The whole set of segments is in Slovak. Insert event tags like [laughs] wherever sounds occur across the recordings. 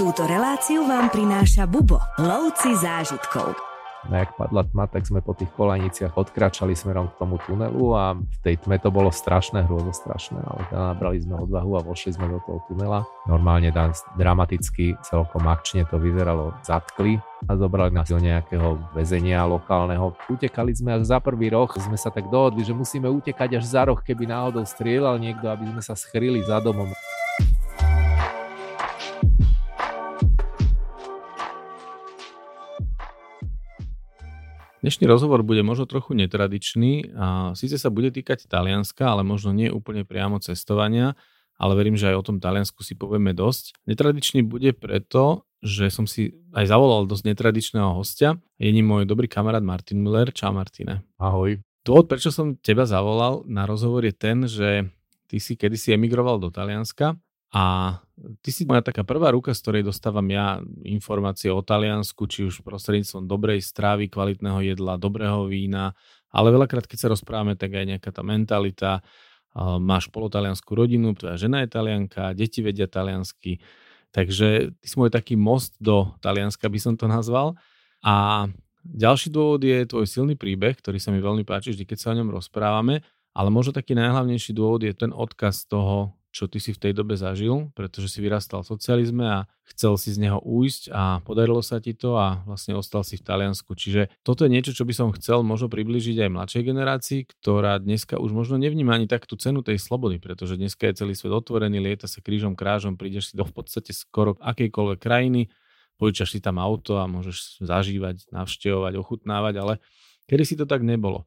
Túto reláciu vám prináša Bubo, lovci zážitkov. No jak padla tma, tak sme po tých kolaniciach odkračali smerom k tomu tunelu a v tej tme to bolo strašné, strašné, ale teda nabrali sme odvahu a vošli sme do toho tunela. Normálne tam dramaticky, celkom akčne to vyzeralo, zatkli a zobrali nás do nejakého väzenia lokálneho. Utekali sme až za prvý roh, sme sa tak dohodli, že musíme utekať až za roh, keby náhodou strieľal niekto, aby sme sa schrili za domom. Dnešný rozhovor bude možno trochu netradičný a síce sa bude týkať Talianska, ale možno nie úplne priamo cestovania, ale verím, že aj o tom Taliansku si povieme dosť. Netradičný bude preto, že som si aj zavolal dosť netradičného hostia. Je ním môj dobrý kamarát Martin Müller. Čau Martine. Ahoj. Dôvod, prečo som teba zavolal na rozhovor je ten, že ty si kedysi emigroval do Talianska a ty si moja taká prvá ruka, z ktorej dostávam ja informácie o Taliansku, či už prostredníctvom dobrej strávy, kvalitného jedla, dobrého vína, ale veľakrát, keď sa rozprávame, tak aj nejaká tá mentalita, máš polotalianskú rodinu, tvoja žena je talianka, deti vedia taliansky, takže ty si môj taký most do Talianska, by som to nazval. A ďalší dôvod je tvoj silný príbeh, ktorý sa mi veľmi páči, vždy keď sa o ňom rozprávame, ale možno taký najhlavnejší dôvod je ten odkaz toho, čo ty si v tej dobe zažil, pretože si vyrastal v socializme a chcel si z neho újsť a podarilo sa ti to a vlastne ostal si v Taliansku. Čiže toto je niečo, čo by som chcel možno približiť aj mladšej generácii, ktorá dneska už možno nevníma ani tak tú cenu tej slobody, pretože dneska je celý svet otvorený, lieta sa krížom krážom, prídeš si do v podstate skoro akejkoľvek krajiny, požičaš si tam auto a môžeš zažívať, navštevovať, ochutnávať, ale kedy si to tak nebolo.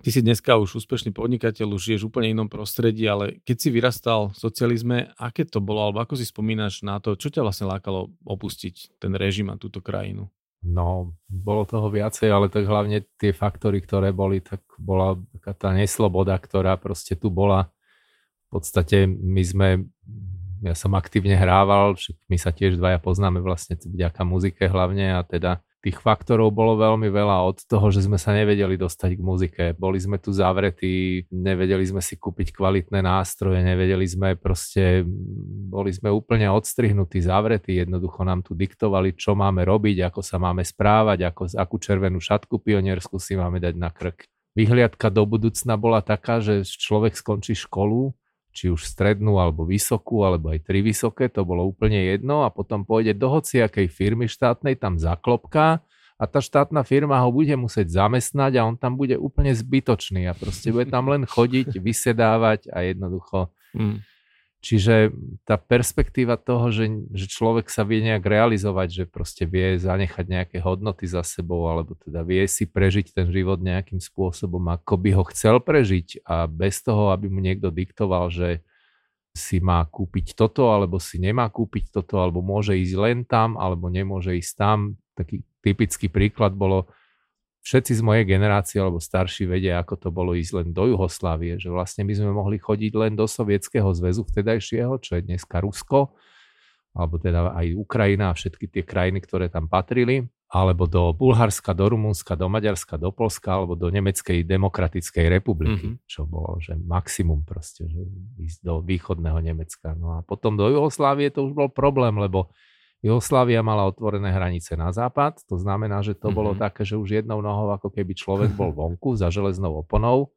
Ty si dneska už úspešný podnikateľ, už žiješ úplne inom prostredí, ale keď si vyrastal v socializme, aké to bolo, alebo ako si spomínaš na to, čo ťa vlastne lákalo opustiť ten režim a túto krajinu? No, bolo toho viacej, ale tak hlavne tie faktory, ktoré boli, tak bola taká tá nesloboda, ktorá proste tu bola. V podstate my sme, ja som aktívne hrával, my sa tiež dvaja poznáme vlastne vďaka muzike hlavne a teda tých faktorov bolo veľmi veľa od toho, že sme sa nevedeli dostať k muzike. Boli sme tu zavretí, nevedeli sme si kúpiť kvalitné nástroje, nevedeli sme proste, boli sme úplne odstrihnutí, zavretí, jednoducho nám tu diktovali, čo máme robiť, ako sa máme správať, ako, akú červenú šatku pionierskú si máme dať na krk. Vyhliadka do budúcna bola taká, že človek skončí školu, či už strednú alebo vysokú, alebo aj tri vysoké, to bolo úplne jedno a potom pôjde do hociakej firmy štátnej, tam zaklopká a tá štátna firma ho bude musieť zamestnať a on tam bude úplne zbytočný a proste bude tam len chodiť, vysedávať a jednoducho mm. Čiže tá perspektíva toho, že, že človek sa vie nejak realizovať, že proste vie zanechať nejaké hodnoty za sebou, alebo teda vie si prežiť ten život nejakým spôsobom, ako by ho chcel prežiť a bez toho, aby mu niekto diktoval, že si má kúpiť toto, alebo si nemá kúpiť toto, alebo môže ísť len tam, alebo nemôže ísť tam. Taký typický príklad bolo, všetci z mojej generácie alebo starší vedia, ako to bolo ísť len do Juhoslávie, že vlastne my sme mohli chodiť len do Sovietskeho zväzu vtedajšieho, čo je dneska Rusko, alebo teda aj Ukrajina a všetky tie krajiny, ktoré tam patrili, alebo do Bulharska, do Rumunska, do Maďarska, do Polska, alebo do Nemeckej demokratickej republiky, mm-hmm. čo bolo že maximum proste, že ísť do východného Nemecka. No a potom do Juhoslávie to už bol problém, lebo Jugoslávia mala otvorené hranice na západ, to znamená, že to mm-hmm. bolo mhm. také, že už jednou nohou ako keby človek bol vonku za železnou oponou.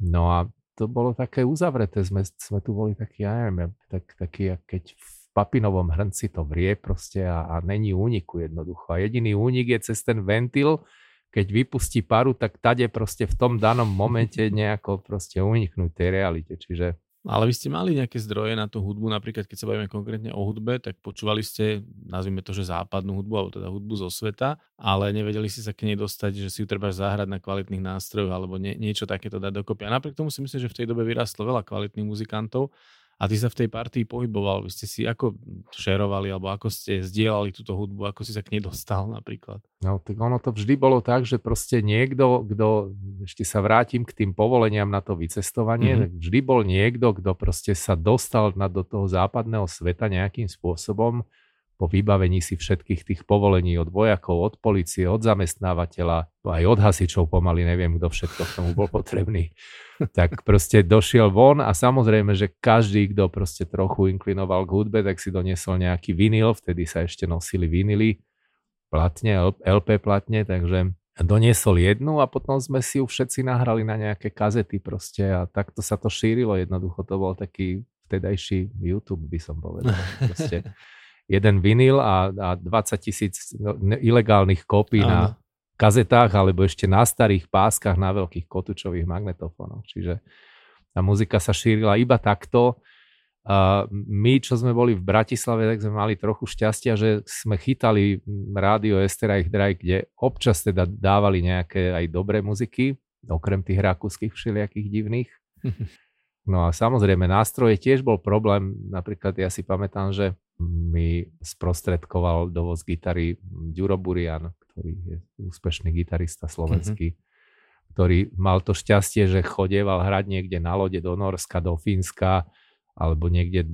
No a to bolo také uzavreté, sme, sme tu boli takí, ja neviem, tak, taký, keď v papinovom hrnci to vrie proste a, a není úniku jednoducho. A jediný únik je cez ten ventil, keď vypustí paru, tak tade proste v tom danom momente [laughs] nejako proste uniknúť tej realite. Čiže ale vy ste mali nejaké zdroje na tú hudbu, napríklad keď sa bavíme konkrétne o hudbe, tak počúvali ste, nazvime to, že západnú hudbu, alebo teda hudbu zo sveta, ale nevedeli ste sa k nej dostať, že si ju treba zahrať na kvalitných nástrojoch alebo nie, niečo takéto dať dokopy. A napriek tomu si myslím, že v tej dobe vyrastlo veľa kvalitných muzikantov a ty sa v tej partii pohyboval, vy ste si ako šerovali, alebo ako ste zdieľali túto hudbu, ako si sa k nej dostal napríklad? No, tak ono to vždy bolo tak, že proste niekto, kto, ešte sa vrátim k tým povoleniam na to vycestovanie, mm-hmm. tak vždy bol niekto, kto proste sa dostal na, do toho západného sveta nejakým spôsobom, po vybavení si všetkých tých povolení od vojakov, od policie, od zamestnávateľa, aj od hasičov pomaly, neviem, kto všetko k tomu bol potrebný, [laughs] tak proste došiel von a samozrejme, že každý, kto proste trochu inklinoval k hudbe, tak si doniesol nejaký vinyl, vtedy sa ešte nosili vinily, platne, LP platne, takže doniesol jednu a potom sme si ju všetci nahrali na nejaké kazety proste a takto sa to šírilo jednoducho, to bol taký vtedajší YouTube by som povedal. Proste [laughs] jeden vinyl a, a 20 tisíc no, ilegálnych kópí na kazetách alebo ešte na starých páskach na veľkých kotúčových magnetofónoch. Čiže tá muzika sa šírila iba takto. A my, čo sme boli v Bratislave, tak sme mali trochu šťastia, že sme chytali rádio Esterreich Drei, kde občas teda dávali nejaké aj dobré muziky, okrem tých rakúskych všelijakých divných. [laughs] No a samozrejme, nástroje tiež bol problém. Napríklad ja si pamätám, že mi sprostredkoval dovoz gitary Ďuro Burian, ktorý je úspešný gitarista slovenský, mm-hmm. ktorý mal to šťastie, že chodieval hrať niekde na lode do Norska, do Fínska, alebo niekde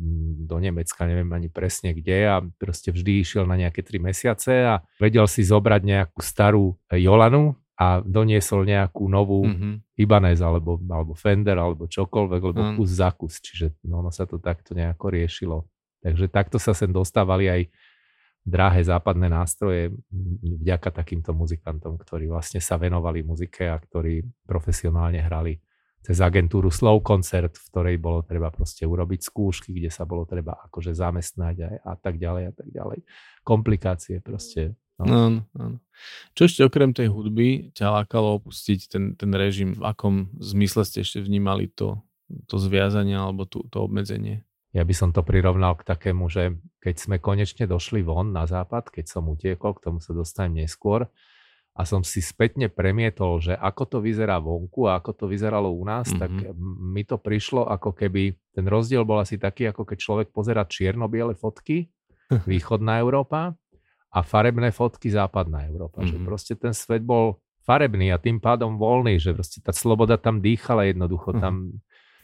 do Nemecka, neviem ani presne kde a proste vždy išiel na nejaké tri mesiace a vedel si zobrať nejakú starú Jolanu, a doniesol nejakú novú mm-hmm. Ibanez alebo, alebo Fender alebo čokoľvek, lebo mm. kus za kus. Čiže no, ono sa to takto nejako riešilo. Takže takto sa sem dostávali aj drahé západné nástroje vďaka takýmto muzikantom, ktorí vlastne sa venovali muzike a ktorí profesionálne hrali cez agentúru Slow Concert, v ktorej bolo treba proste urobiť skúšky, kde sa bolo treba akože zamestnať a, a tak ďalej a tak ďalej. Komplikácie proste No. Áno, áno. Čo ešte okrem tej hudby ťa lákalo opustiť ten, ten režim? V akom zmysle ste ešte vnímali to, to zviazanie alebo to, to obmedzenie? Ja by som to prirovnal k takému, že keď sme konečne došli von na západ, keď som utiekol, k tomu sa dostanem neskôr, a som si spätne premietol, že ako to vyzerá vonku a ako to vyzeralo u nás, mm-hmm. tak mi to prišlo ako keby, ten rozdiel bol asi taký, ako keď človek pozera čierno-biele fotky, [laughs] východná Európa, a farebné fotky západná Európa. Mm-hmm. Že mhm. proste ten svet bol farebný a tým pádom voľný, že proste tá sloboda tam dýchala jednoducho. Mm-hmm. Tam...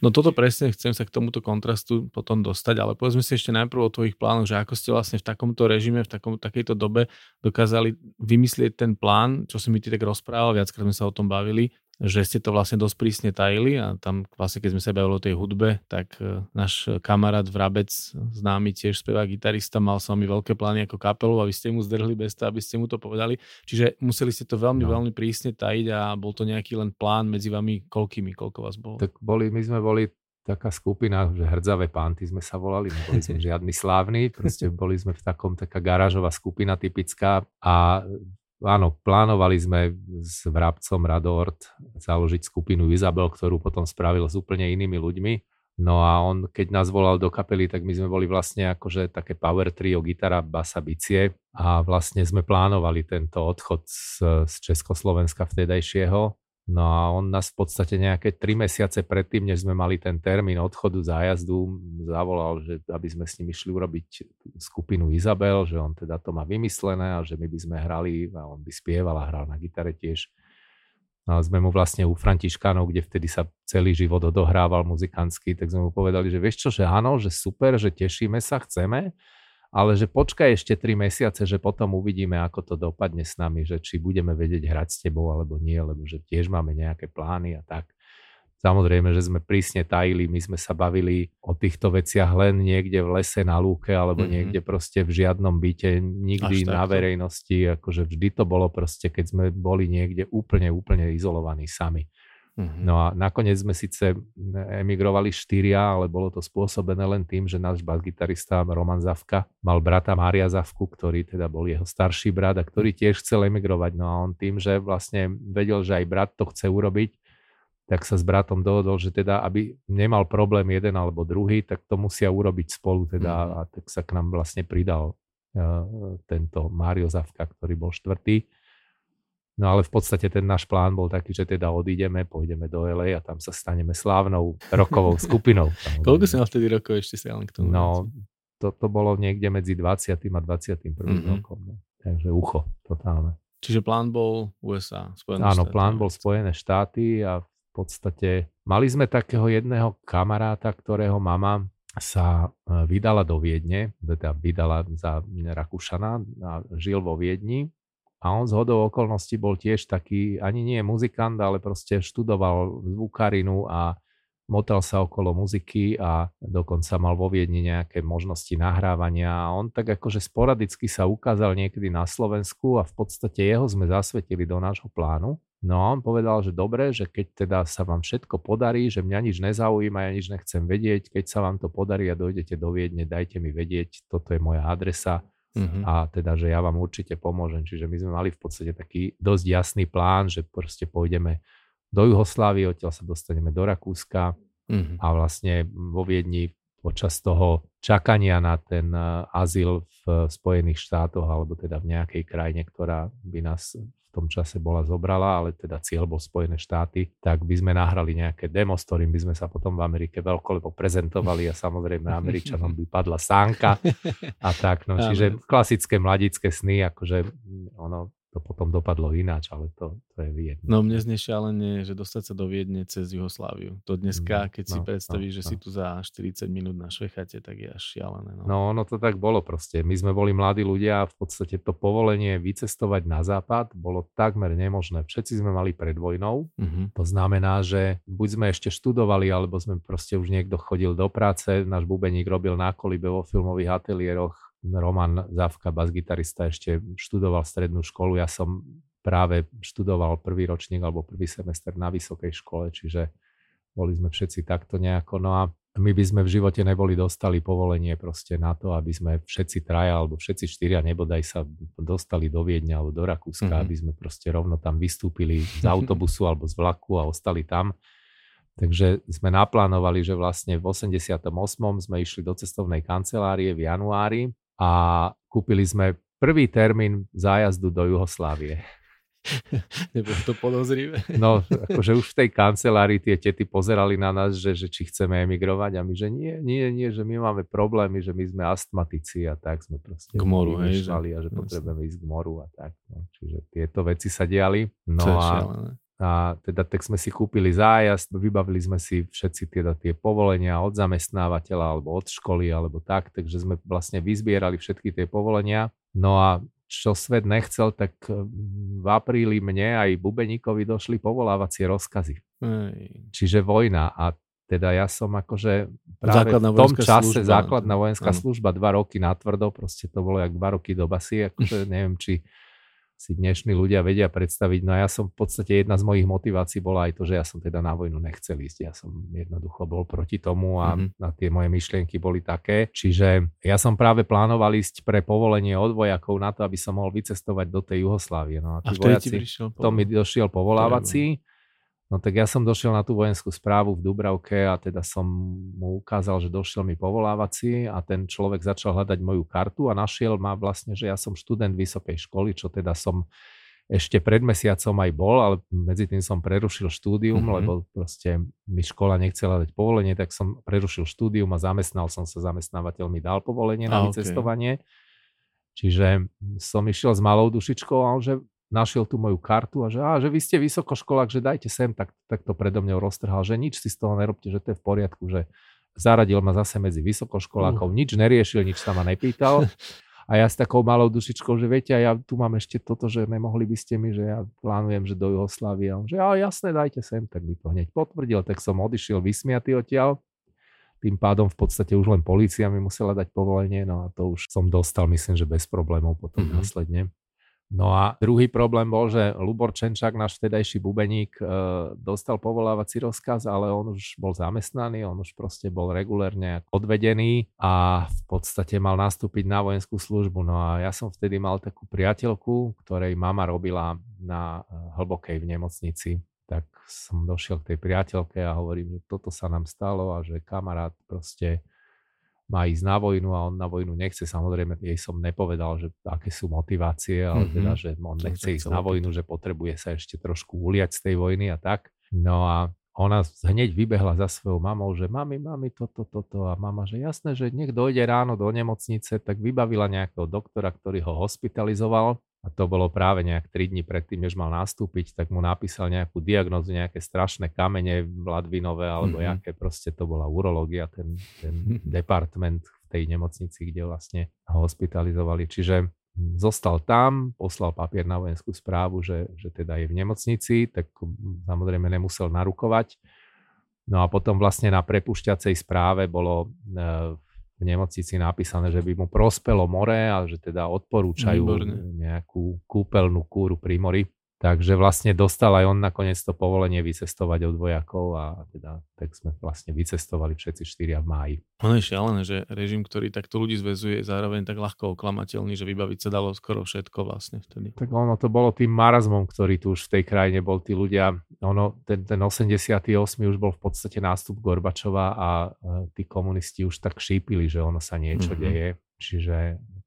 No toto presne, chcem sa k tomuto kontrastu potom dostať, ale povedzme si ešte najprv o tvojich plánoch, že ako ste vlastne v takomto režime, v takom, takejto dobe dokázali vymyslieť ten plán, čo si mi ty tak rozprával, viackrát sme sa o tom bavili, že ste to vlastne dosť prísne tajili a tam vlastne keď sme sa bavili o tej hudbe, tak e, náš kamarát Vrabec, známy tiež spevák, gitarista, mal s vami veľké plány ako kapelu a vy ste mu zdrhli bez toho, aby ste mu to povedali. Čiže museli ste to veľmi, no. veľmi prísne tajiť a bol to nejaký len plán medzi vami, koľkými, koľko vás bolo? Tak boli, my sme boli taká skupina, že hrdzavé pánty sme sa volali, neboli sme [laughs] žiadni slávni, proste boli sme v takom, taká garážová skupina typická a áno, plánovali sme s vrabcom Radort založiť skupinu Izabel, ktorú potom spravil s úplne inými ľuďmi. No a on, keď nás volal do kapely, tak my sme boli vlastne akože také power trio, gitara, basa, bicie a vlastne sme plánovali tento odchod z, z Československa vtedajšieho No a on nás v podstate nejaké tri mesiace predtým, než sme mali ten termín odchodu zájazdu, zavolal, že aby sme s ním išli urobiť skupinu Izabel, že on teda to má vymyslené a že my by sme hrali a on by spieval a hral na gitare tiež. No a sme mu vlastne u Františkánov, kde vtedy sa celý život odohrával muzikantsky, tak sme mu povedali, že vieš čo, že áno, že super, že tešíme sa, chceme, ale že počkaj ešte 3 mesiace, že potom uvidíme, ako to dopadne s nami, že či budeme vedieť hrať s tebou alebo nie, lebo že tiež máme nejaké plány a tak. Samozrejme, že sme prísne tajili, my sme sa bavili o týchto veciach len niekde v lese na lúke alebo mm-hmm. niekde proste v žiadnom byte, nikdy na verejnosti, akože vždy to bolo proste, keď sme boli niekde úplne, úplne izolovaní sami. Mm-hmm. No a nakoniec sme síce emigrovali štyria, ale bolo to spôsobené len tým, že náš basgitarista Roman Zavka mal brata Mária Zavku, ktorý teda bol jeho starší brat a ktorý tiež chcel emigrovať. No a on tým, že vlastne vedel, že aj brat to chce urobiť, tak sa s bratom dohodol, že teda, aby nemal problém jeden alebo druhý, tak to musia urobiť spolu teda mm-hmm. a tak sa k nám vlastne pridal uh, tento Mário Zavka, ktorý bol štvrtý. No ale v podstate ten náš plán bol taký, že teda odídeme, pôjdeme do LA a tam sa staneme slávnou rokovou [laughs] skupinou. Koľko si mal vtedy rokov ešte si len k tomu? No, to, to bolo niekde medzi 20. a 21. Mm-hmm. rokom. No. Takže ucho, totálne. Čiže plán bol USA, Spojené Áno, štáty. plán bol Spojené štáty a v podstate mali sme takého jedného kamaráta, ktorého mama sa e, vydala do Viedne, teda vydala za Rakúšana a žil vo Viedni a on z hodou okolností bol tiež taký, ani nie muzikant, ale proste študoval zvukarinu a motal sa okolo muziky a dokonca mal vo Viedni nejaké možnosti nahrávania a on tak akože sporadicky sa ukázal niekedy na Slovensku a v podstate jeho sme zasvetili do nášho plánu. No a on povedal, že dobre, že keď teda sa vám všetko podarí, že mňa nič nezaujíma, ja nič nechcem vedieť, keď sa vám to podarí a dojdete do Viedne, dajte mi vedieť, toto je moja adresa uh-huh. a teda, že ja vám určite pomôžem. Čiže my sme mali v podstate taký dosť jasný plán, že proste pôjdeme do Juhoslávie, odtiaľ sa dostaneme do Rakúska uh-huh. a vlastne vo Viedni počas toho čakania na ten uh, azyl v Spojených štátoch alebo teda v nejakej krajine, ktorá by nás tom čase bola zobrala, ale teda cieľ bol Spojené štáty, tak by sme nahrali nejaké demo, s ktorým by sme sa potom v Amerike veľkolepo prezentovali a samozrejme Američanom by padla sánka [laughs] a tak. No, čiže klasické mladické sny, akože ono to potom dopadlo ináč, ale to, to je Viedne. No mne znie šialenie, že dostať sa do Viedne cez Jugosláviu. To dneska, mm, keď no, si predstavíš, no, že no. si tu za 40 minút na Švechate, tak je až šialené. No. no ono to tak bolo proste. My sme boli mladí ľudia a v podstate to povolenie vycestovať na západ bolo takmer nemožné. Všetci sme mali pred vojnou. Mm-hmm. To znamená, že buď sme ešte študovali, alebo sme proste už niekto chodil do práce. Náš bubeník robil na kolibe vo filmových ateliéroch Roman Zavka, bas-gitarista, ešte študoval strednú školu. Ja som práve študoval prvý ročník alebo prvý semester na vysokej škole, čiže boli sme všetci takto nejako. No a my by sme v živote neboli dostali povolenie proste na to, aby sme všetci traja alebo všetci štyria nebodaj sa dostali do Viedňa alebo do Rakúska, mm-hmm. aby sme proste rovno tam vystúpili z autobusu alebo z vlaku a ostali tam. Takže sme naplánovali, že vlastne v 88. sme išli do cestovnej kancelárie v januári a kúpili sme prvý termín zájazdu do Juhoslávie. [laughs] Nebolo to podozrivé. No, akože už v tej kancelárii tie tety pozerali na nás, že, že či chceme emigrovať a my, že nie, nie, nie, že my máme problémy, že my sme astmatici a tak sme proste k moru, hej, že? a že potrebujeme ísť k moru a tak. No. Čiže tieto veci sa diali. No a, a teda tak sme si kúpili zájazd, vybavili sme si všetci teda tie povolenia od zamestnávateľa alebo od školy alebo tak, takže sme vlastne vyzbierali všetky tie povolenia. No a čo svet nechcel, tak v apríli mne aj Bubeníkovi došli povolávacie rozkazy. Ej. Čiže vojna a teda ja som akože práve základná v tom čase služba. základná vojenská ano. služba dva roky natvrdo, proste to bolo jak dva roky do basy, akože [laughs] neviem, či si dnešní ľudia vedia predstaviť. No a ja som v podstate jedna z mojich motivácií bola aj to, že ja som teda na vojnu nechcel ísť. Ja som jednoducho bol proti tomu a, mm-hmm. a tie moje myšlienky boli také. Čiže ja som práve plánoval ísť pre povolenie od vojakov na to, aby som mohol vycestovať do tej Juhoslávie. No a tí a vojaci, to mi došiel povolávací. No tak ja som došiel na tú vojenskú správu v Dubravke a teda som mu ukázal, že došiel mi povolávací a ten človek začal hľadať moju kartu a našiel ma vlastne, že ja som študent vysokej školy, čo teda som ešte pred mesiacom aj bol, ale medzi tým som prerušil štúdium, mm-hmm. lebo proste mi škola nechcela dať povolenie, tak som prerušil štúdium a zamestnal som sa, zamestnávateľ mi dal povolenie na vycestovanie. Okay. Čiže som išiel s malou dušičkou a on, že našiel tú moju kartu a že, á, že vy ste vysokoškolák, že dajte sem, tak, tak to predo mňou roztrhal, že nič si z toho nerobte, že to je v poriadku, že zaradil ma zase medzi vysokoškolákov, uh. nič neriešil, nič sa ma nepýtal. [laughs] A ja s takou malou dušičkou, že viete, a ja tu mám ešte toto, že nemohli by ste mi, že ja plánujem, že do Jugoslávie. A on, že a jasné, dajte sem, tak by to hneď potvrdil, tak som odišiel vysmiatý odtiaľ. Tým pádom v podstate už len policia mi musela dať povolenie, no a to už som dostal, myslím, že bez problémov potom mm-hmm. následne. No a druhý problém bol, že Lubor Čenčák, náš vtedajší bubeník, e, dostal povolávací rozkaz, ale on už bol zamestnaný, on už proste bol regulérne odvedený a v podstate mal nastúpiť na vojenskú službu. No a ja som vtedy mal takú priateľku, ktorej mama robila na e, hlbokej v nemocnici. Tak som došiel k tej priateľke a hovorím, že toto sa nám stalo a že kamarát proste má ísť na vojnu a on na vojnu nechce. Samozrejme, jej som nepovedal, že aké sú motivácie, ale mm-hmm. teda, že on nechce ísť na vojnu, že potrebuje sa ešte trošku uliať z tej vojny a tak. No a ona hneď vybehla za svojou mamou, že mami, mami, toto, toto. A mama, že jasné, že nech dojde ráno do nemocnice, tak vybavila nejakého doktora, ktorý ho hospitalizoval. A to bolo práve nejak 3 dní predtým, než mal nastúpiť, tak mu napísal nejakú diagnozu, nejaké strašné kamene ladvinové, alebo mm-hmm. jaké proste to bola urológia, ten, ten [laughs] department v tej nemocnici, kde vlastne ho hospitalizovali. Čiže zostal tam, poslal papier na vojenskú správu, že, že teda je v nemocnici, tak samozrejme nemusel narukovať. No a potom vlastne na prepušťacej správe bolo e, v nemocnici napísané, že by mu prospelo more a že teda odporúčajú Výborné. nejakú kúpeľnú kúru pri mori. Takže vlastne dostal aj on nakoniec to povolenie vycestovať od vojakov a teda tak sme vlastne vycestovali všetci štyria v máji. Ono je šialené, že režim, ktorý takto ľudí zväzuje, je zároveň tak ľahko oklamateľný, že vybaviť sa dalo skoro všetko vlastne vtedy. Tak ono to bolo tým marazmom, ktorý tu už v tej krajine bol. Tí ľudia, ono, ten, ten 88. už bol v podstate nástup Gorbačova a tí komunisti už tak šípili, že ono sa niečo mm-hmm. deje. Čiže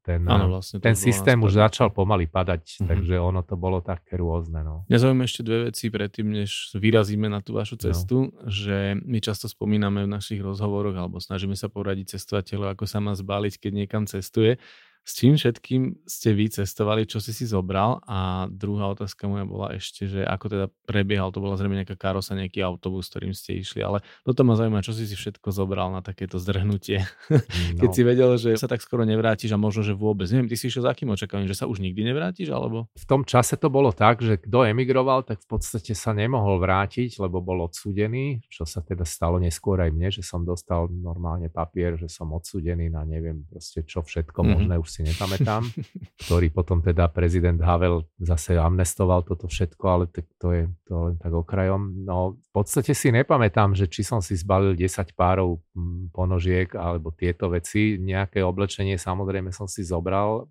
ten, ano, vlastne ten systém už začal pomaly padať, mm-hmm. takže ono to bolo také rôzne. No. Ja zaujímavé ešte dve veci predtým, než vyrazíme na tú vašu no. cestu, no. že my často spomíname v našich rozhovoroch alebo snažíme sa poradiť cestovateľov, ako sa má zbaliť, keď niekam cestuje s čím všetkým ste vy cestovali, čo si si zobral a druhá otázka moja bola ešte, že ako teda prebiehal, to bola zrejme nejaká karosa, nejaký autobus, ktorým ste išli, ale toto ma zaujíma, čo si si všetko zobral na takéto zdrhnutie, [laughs] no. keď si vedel, že sa tak skoro nevrátiš a možno, že vôbec. Neviem, ty si išiel za akým očakávaním, že sa už nikdy nevrátiš, alebo? V tom čase to bolo tak, že kto emigroval, tak v podstate sa nemohol vrátiť, lebo bol odsudený, čo sa teda stalo neskôr aj mne, že som dostal normálne papier, že som odsudený na neviem proste čo všetko mm-hmm. možné už si nepamätám, ktorý potom teda prezident Havel zase amnestoval toto všetko, ale tak to je to len tak okrajom. No v podstate si nepamätám, že či som si zbalil 10 párov mm, ponožiek alebo tieto veci. Nejaké oblečenie samozrejme som si zobral.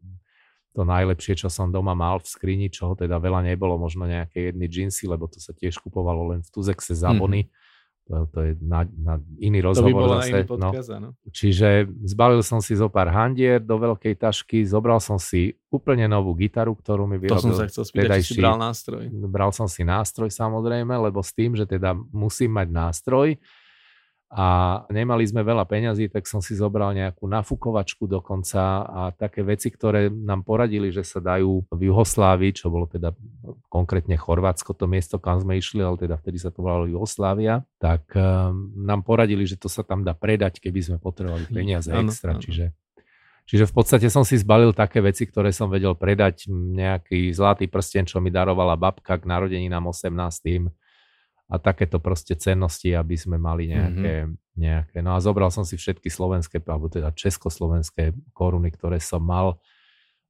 To najlepšie, čo som doma mal v skrini, čoho teda veľa nebolo, možno nejaké jedny džínsy, lebo to sa tiež kupovalo len v Tuzexe za bony. Mm-hmm to, to je na, na iný rozhovor. To by bolo zase, na iný no. podcast, no. Čiže zbalil som si zo pár handier do veľkej tašky, zobral som si úplne novú gitaru, ktorú mi vyrobil. To som sa chcel spýtať, či si bral nástroj. Bral som si nástroj samozrejme, lebo s tým, že teda musím mať nástroj, a nemali sme veľa peňazí, tak som si zobral nejakú nafukovačku dokonca a také veci, ktoré nám poradili, že sa dajú v Juhoslávii, čo bolo teda konkrétne Chorvátsko, to miesto, kam sme išli, ale teda vtedy sa to volalo Juhoslávia, tak um, nám poradili, že to sa tam dá predať, keby sme potrebovali peniaze extra. Ano. Čiže Čiže v podstate som si zbalil také veci, ktoré som vedel predať. Nejaký zlatý prsten, čo mi darovala babka k narodeninám 18 a takéto proste cennosti, aby sme mali nejaké, mm-hmm. nejaké. No a zobral som si všetky slovenské, alebo teda československé koruny, ktoré som mal,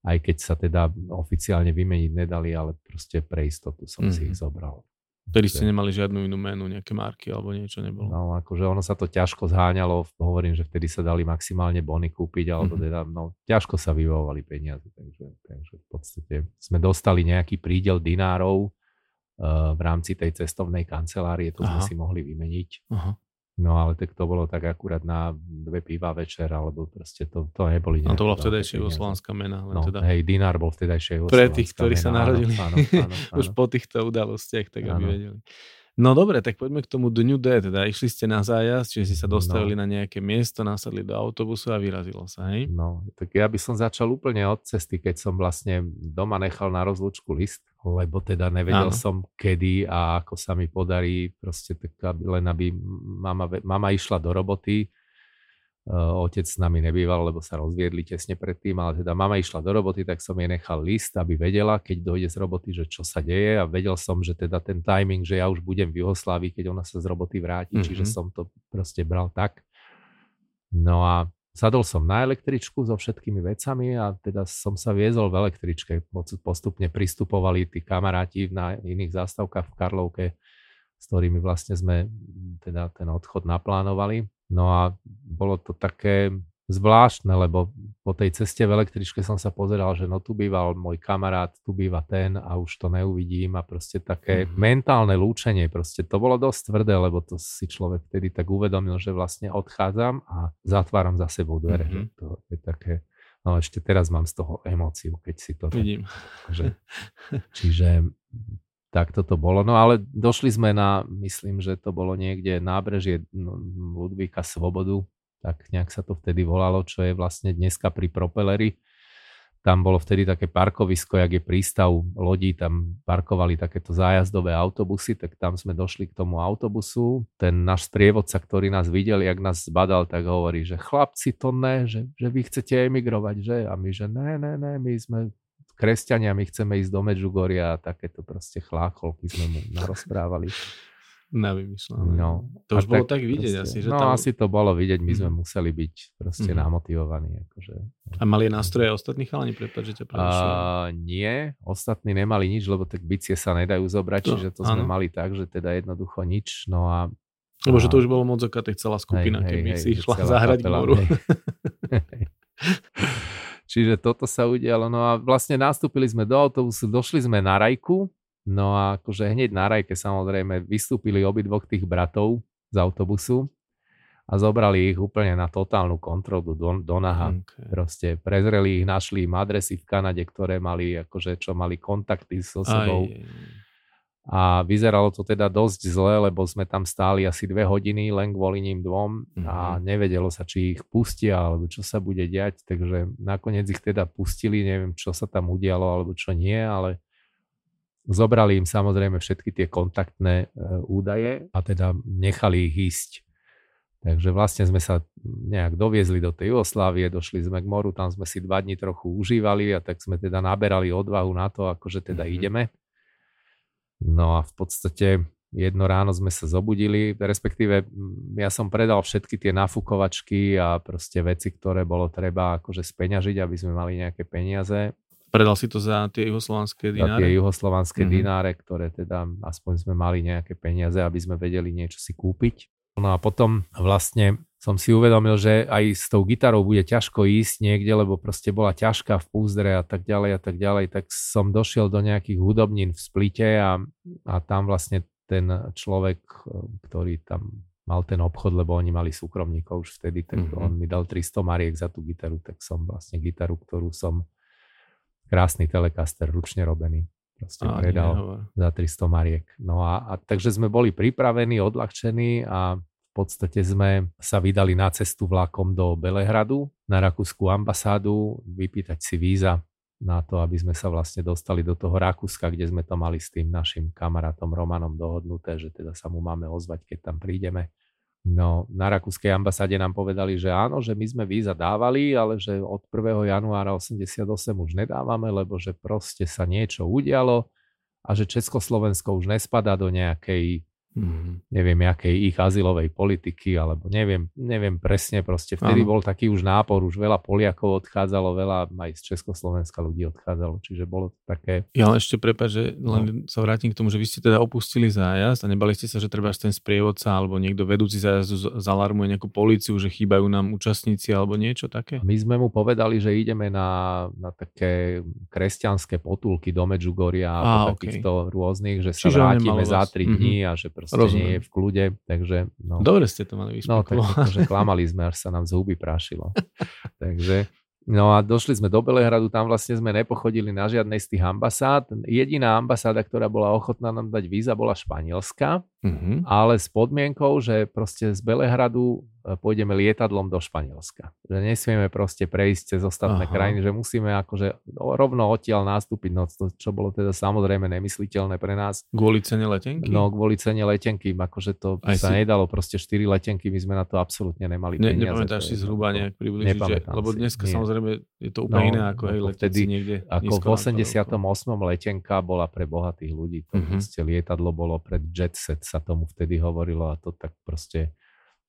aj keď sa teda oficiálne vymeniť nedali, ale proste pre istotu som mm-hmm. si ich mhm. zobral. Vtedy ste nemali žiadnu inú menu, nejaké marky alebo niečo nebolo? No akože ono sa to ťažko zháňalo, hovorím, že vtedy sa dali maximálne bony kúpiť, alebo mm-hmm. teda no, ťažko sa vyvovali peniaze, takže, takže v podstate sme dostali nejaký prídel dinárov, v rámci tej cestovnej kancelárie, to Aha. sme si mohli vymeniť. Aha. No ale tak to bolo tak akurát na dve piva večer, alebo proste to, to neboli A to bola vtedajšia jugoslánska mena. Len no, teda... hej, dinár bol vtedajšia Pre tých, ktorí mena, sa narodili áno, áno, áno, áno. [laughs] už po týchto udalostiach, tak aby áno. vedeli. No dobre, tak poďme k tomu dňu D, teda išli ste na zájazd, čiže si sa dostavili no. na nejaké miesto, nasadli do autobusu a vyrazilo sa, hej? No, tak ja by som začal úplne od cesty, keď som vlastne doma nechal na rozlúčku list, lebo teda nevedel Áno. som kedy a ako sa mi podarí, proste tak, len aby mama, mama išla do roboty, Otec s nami nebýval, lebo sa rozviedli tesne predtým, ale teda mama išla do roboty, tak som jej nechal list, aby vedela, keď dojde z roboty, že čo sa deje a vedel som, že teda ten timing, že ja už budem v Juhoslávii, keď ona sa z roboty vráti, mm-hmm. čiže som to proste bral tak. No a sadol som na električku so všetkými vecami a teda som sa viezol v električke. Postupne pristupovali tí kamaráti na iných zástavkách v Karlovke, s ktorými vlastne sme teda ten odchod naplánovali. No a bolo to také zvláštne, lebo po tej ceste v električke som sa pozeral, že no tu býval môj kamarát, tu býva ten a už to neuvidím a proste také mm-hmm. mentálne lúčenie, proste to bolo dosť tvrdé, lebo to si človek vtedy tak uvedomil, že vlastne odchádzam a zatváram za sebou dvere. Mm-hmm. To je také, no ešte teraz mám z toho emóciu, keď si to... Vidím. Že, [laughs] čiže tak toto bolo. No ale došli sme na, myslím, že to bolo niekde nábrežie no, Ludvíka Svobodu, tak nejak sa to vtedy volalo, čo je vlastne dneska pri propeleri. tam bolo vtedy také parkovisko, jak je prístav lodí, tam parkovali takéto zájazdové autobusy, tak tam sme došli k tomu autobusu. Ten náš sprievodca, ktorý nás videl, jak nás zbadal, tak hovorí, že chlapci, to ne, že, že vy chcete emigrovať, že? A my, že ne, ne, ne, my sme kresťania, my chceme ísť do Medžugoria a takéto proste chlácholky sme mu narozprávali. Navymyslené. No, to už bolo tak, tak vidieť proste, asi, že No tam... asi to bolo vidieť, my sme mm. museli byť proste mm. namotivovaní. Akože. A mali nástroje ostatní chalani, prepáč, že ťa uh, Nie, ostatní nemali nič, lebo tak bicie sa nedajú zobrať, no, čiže to áno. sme mali tak, že teda jednoducho nič, no a lebo že to už bolo moc aká celá skupina, hej, keby hej, si išla zahrať k moru. [laughs] Čiže toto sa udialo. No a vlastne nastúpili sme do autobusu, došli sme na Rajku, No a akože hneď na rajke samozrejme vystúpili obidvoch tých bratov z autobusu a zobrali ich úplne na totálnu kontrolu do, do naha. Okay. Proste prezreli ich, našli im adresy v Kanade, ktoré mali, akože čo mali kontakty so sebou. Aj. A vyzeralo to teda dosť zle, lebo sme tam stáli asi dve hodiny len kvôli ním dvom mm-hmm. a mhm. nevedelo sa, či ich pustia alebo čo sa bude diať, takže nakoniec ich teda pustili, neviem, čo sa tam udialo alebo čo nie, ale Zobrali im samozrejme všetky tie kontaktné e, údaje a teda nechali ich ísť. Takže vlastne sme sa nejak doviezli do tej Jugoslávie, došli sme k moru, tam sme si dva dní trochu užívali a tak sme teda naberali odvahu na to, akože teda mm-hmm. ideme. No a v podstate jedno ráno sme sa zobudili, respektíve ja som predal všetky tie nafukovačky a proste veci, ktoré bolo treba akože speňažiť, aby sme mali nejaké peniaze. Predal si to za tie juhoslovanské dináre? Za tie juhoslovanské mm-hmm. dináre, ktoré teda aspoň sme mali nejaké peniaze, aby sme vedeli niečo si kúpiť. No a potom vlastne som si uvedomil, že aj s tou gitarou bude ťažko ísť niekde, lebo proste bola ťažká v púzdre a tak ďalej a tak ďalej, tak som došiel do nejakých hudobnín v Splite a, a tam vlastne ten človek, ktorý tam mal ten obchod, lebo oni mali súkromníkov už vtedy, tak mm-hmm. on mi dal 300 mariek za tú gitaru, tak som vlastne gitaru, ktorú som krásny Telecaster, ručne robený. Proste a, predal nie, za 300 mariek. No a, a takže sme boli pripravení, odľahčení a v podstate sme sa vydali na cestu vlakom do Belehradu, na rakúskú ambasádu, vypýtať si víza na to, aby sme sa vlastne dostali do toho Rakúska, kde sme to mali s tým našim kamarátom Romanom dohodnuté, že teda sa mu máme ozvať, keď tam prídeme. No, na rakúskej ambasáde nám povedali, že áno, že my sme víza dávali, ale že od 1. januára 88 už nedávame, lebo že proste sa niečo udialo a že Československo už nespadá do nejakej mm. neviem, akej ich azylovej politiky, alebo neviem, neviem presne, proste vtedy ano. bol taký už nápor, už veľa Poliakov odchádzalo, veľa aj z Československa ľudí odchádzalo, čiže bolo to také... Ja len ešte prepáč, že len no. sa vrátim k tomu, že vy ste teda opustili zájazd a nebali ste sa, že treba ten sprievodca alebo niekto vedúci zájazdu zalarmuje nejakú policiu, že chýbajú nám účastníci alebo niečo také? My sme mu povedali, že ideme na, na také kresťanské potulky do Medžugoria a, a takýchto okay. rôznych, že sa Čiže vrátime za tri mm-hmm. dní a že proste Rozumiem. nie je v kľude, takže... No. Dobre ste to mali No tak akože klamali sme, až sa nám z huby prášilo. [laughs] takže No a došli sme do Belehradu, tam vlastne sme nepochodili na žiadnej z tých ambasád. Jediná ambasáda, ktorá bola ochotná nám dať víza, bola španielská, mm-hmm. ale s podmienkou, že proste z Belehradu pôjdeme lietadlom do Španielska. Že nesmieme proste prejsť cez ostatné Aha. krajiny, že musíme akože rovno odtiaľ nastúpiť, no to, čo bolo teda samozrejme nemysliteľné pre nás. Kvôli cene letenky? No, kvôli cene letenky, akože to Aj sa si... nedalo, proste 4 letenky, my sme na to absolútne nemali ne, peniaze. Nepamätáš si zhruba nejak približiť, že, lebo dneska si, samozrejme je to úplne no, iné ako hej, vtedy, niekde. Ako v 88. letenka bola pre bohatých ľudí, to proste lietadlo bolo pred jet set, sa tomu vtedy hovorilo a to tak proste